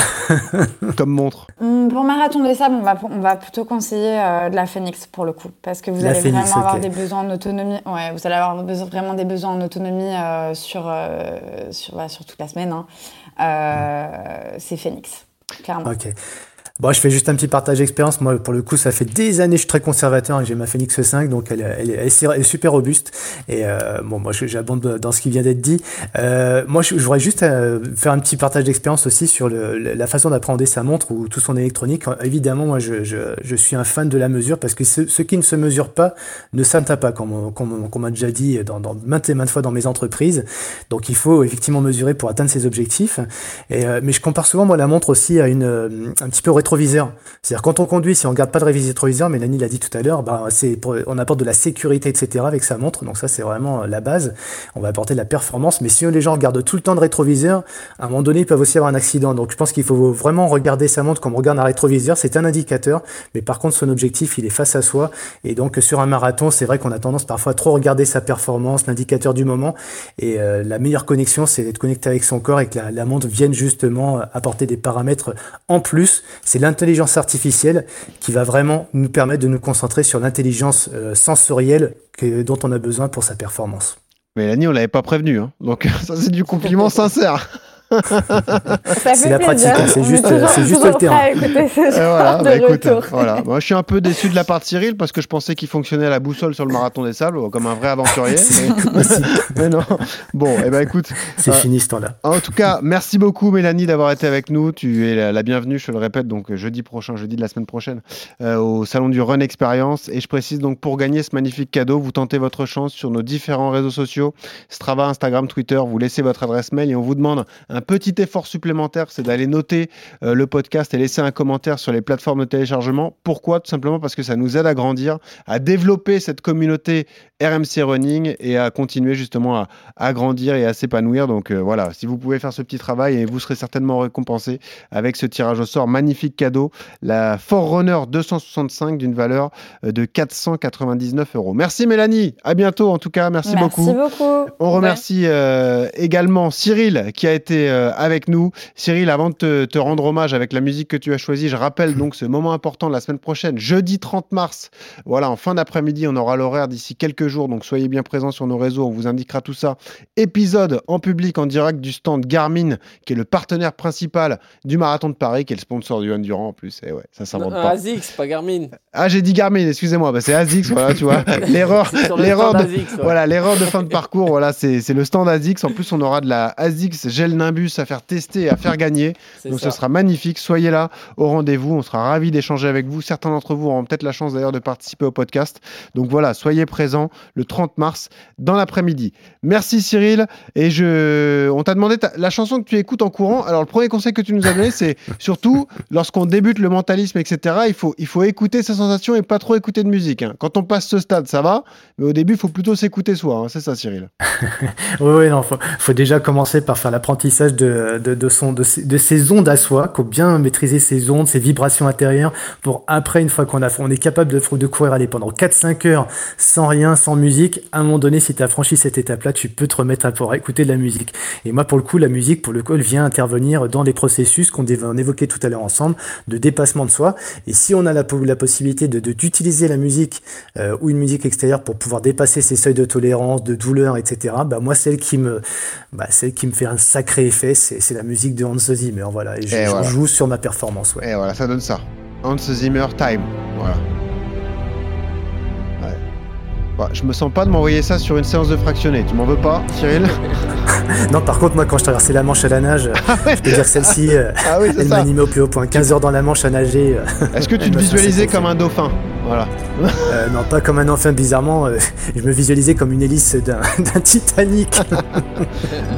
Comme montre. Hum, Pour Marathon des Sables, on va, on va plutôt conseiller euh, de la Phoenix pour le coup. Parce que vous La allez Phoenix, vraiment avoir des besoins en autonomie. Ouais, vous allez avoir besoin- vraiment des besoins en autonomie euh, sur, euh, sur, voilà, sur toute la semaine. hein. Euh, C'est Phoenix, clairement. Ok. Bon, je fais juste un petit partage d'expérience. Moi, pour le coup, ça fait des années que je suis très conservateur et j'ai ma Phoenix 5, donc elle, elle, elle est- super robuste. Et euh, bon, moi, j'abonde dans ce qui vient d'être dit. Euh, moi, je, voudrais juste euh, faire un petit partage d'expérience aussi sur le, la façon d'appréhender sa montre ou tout son électronique. Évidemment, moi, je, je, je suis un fan de la mesure parce que ce, ce qui ne se mesure pas ne s'atteint pas, comme comme comme on m'a déjà dit dans, dans maintes et maintes fois dans mes entreprises. Donc, il faut effectivement mesurer pour atteindre ses objectifs. Et, euh, mais je compare souvent moi la montre aussi à une euh, un petit peu au C'est-à-dire quand on conduit, si on garde pas de rétroviseur, Mélanie l'a dit tout à l'heure, bah, c'est on apporte de la sécurité, etc. avec sa montre. Donc ça c'est vraiment euh, la base. On va apporter de la performance. Mais si les gens regardent tout le temps de rétroviseur, à un moment donné ils peuvent aussi avoir un accident. Donc je pense qu'il faut vraiment regarder sa montre comme on regarde un rétroviseur. C'est un indicateur, mais par contre son objectif il est face à soi. Et donc sur un marathon, c'est vrai qu'on a tendance parfois à trop regarder sa performance, l'indicateur du moment. Et euh, la meilleure connexion, c'est d'être connecté avec son corps et que la, montre vienne justement euh, apporter des paramètres en plus. L'intelligence artificielle qui va vraiment nous permettre de nous concentrer sur l'intelligence euh, sensorielle que, dont on a besoin pour sa performance. Mélanie, on l'avait pas prévenu. Hein. Donc, ça, c'est du compliment sincère. C'est la pratique, hein, c'est juste- toujours- c'est juste le terrain. voilà, bah, écoute, voilà. Moi, je suis un peu déçu de la part de Cyril parce que je pensais qu'il fonctionnait à la boussole sur le marathon des sables comme un vrai aventurier. mais... mais non. Bon, et ben écoute. C'est euh, fini ce temps-là. En tout cas, merci beaucoup Mélanie d'avoir été avec nous. Tu es la, la bienvenue, je le répète, donc jeudi prochain, jeudi de la semaine prochaine, euh, au salon du Run Experience. Et je précise donc pour gagner ce magnifique cadeau, vous tentez votre chance sur nos différents réseaux sociaux, Strava, Instagram, Twitter. Vous laissez votre adresse mail et on vous demande un petit effort supplémentaire, c'est d'aller noter euh, le podcast et laisser un commentaire sur les plateformes de téléchargement. Pourquoi? Tout simplement parce que ça nous aide à grandir, à développer cette communauté RMC Running et à continuer justement à, à grandir et à s'épanouir. Donc euh, voilà, si vous pouvez faire ce petit travail et vous serez certainement récompensé avec ce tirage au sort, magnifique cadeau, la Forerunner 265 d'une valeur euh, de 499 euros. Merci Mélanie, à bientôt en tout cas, merci, beaucoup. Merci beaucoup. On remercie euh, également Cyril qui a été avec nous. Cyril, avant de te, te rendre hommage avec la musique que tu as choisie, je rappelle donc ce moment important de la semaine prochaine, jeudi 30 mars. Voilà, en fin d'après-midi, on aura l'horaire d'ici quelques jours, donc soyez bien présents sur nos réseaux, on vous indiquera tout ça. Épisode en public, en direct du stand Garmin, qui est le partenaire principal du Marathon de Paris, qui est le sponsor du Endurant en plus. Et ouais, ça s'invente Non, pas. ASICS, pas Garmin. Ah, j'ai dit Garmin, excusez-moi, bah, c'est ASICS, voilà, tu vois. L'erreur, de, ouais. voilà, l'erreur de fin de parcours, voilà, c'est, le stand ASICS. En plus, on aura de la ASICS Gel Nimbus à faire tester et à faire gagner. Donc, ça. ce sera magnifique. Soyez là au rendez-vous. On sera ravis d'échanger avec vous. Certains d'entre vous auront peut-être la chance d'ailleurs de participer au podcast. Donc, voilà, soyez présents le 30 mars dans l'après-midi. Merci Cyril. Et je, on t'a demandé ta- la chanson que tu écoutes en courant. Alors, le premier conseil que tu nous as donné, c'est surtout lorsqu'on débute le mentalisme, etc., il faut, il faut écouter ses sensations et pas trop écouter de musique. hein. Quand on passe ce stade, ça va. Mais au début, il faut plutôt s'écouter soi. hein. C'est ça, Cyril. Oui, oui, non, faut, faut déjà commencer par faire l'apprentissage de, de, son, de, ses, de ses ondes à soi, qu'on bien maîtriser ses ondes, ses vibrations intérieures, pour après, une fois qu'on a, on est capable de, de courir aller pendant 4-5 heures sans rien, sans musique, à un moment donné, si tu as franchi cette étape-là, tu peux te remettre à pouvoir écouter de la musique. Et moi, pour le coup, la musique, pour le coup, elle vient intervenir dans les processus qu'on évoquait tout à l'heure ensemble, de dépassement de soi. Et si on a la, possibilité de d'utiliser la musique euh, ou une musique extérieure pour pouvoir dépasser ces seuils de tolérance, de douleur, etc., bah moi, celle qui me, bah, celle qui me fait un sacré c'est la musique de Hans Zimmer. Voilà. Et je, Et je voilà. joue sur ma performance. Ouais. Et voilà, ça donne ça. Hans Zimmer Time. Voilà. Bah, je me sens pas de m'envoyer ça sur une séance de fractionné. Tu m'en veux pas, Cyril Non, par contre, moi, quand je traversais la Manche à la nage, je peux dire celle-ci, euh, Ah oui, elle m'animait au plus haut point. 15 heures dans la Manche à nager. euh, Est-ce que tu te visualisais comme un dauphin Voilà. Euh, non, pas comme un enfant, bizarrement. euh, je me visualisais comme une hélice d'un d'un Titanic.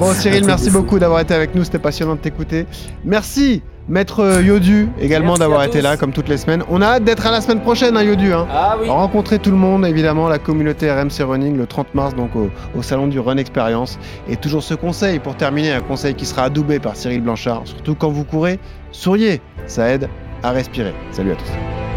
Bon, Cyril, merci beaucoup d'avoir été avec nous. C'était passionnant de t'écouter. Merci, Maître euh, Yodu, également d'avoir été là, comme toutes les semaines. On a hâte d'être à la semaine prochaine, hein, Yodu. Hein. Ah oui. Rencontrer tout le monde, évidemment, la communauté RMC Running le 30 mars, donc au, au salon du Run Experience. Et toujours ce conseil, pour terminer, un conseil qui sera adoubé par Cyril Blanchard. Surtout quand vous courez, souriez, ça aide à respirer. Salut à tous.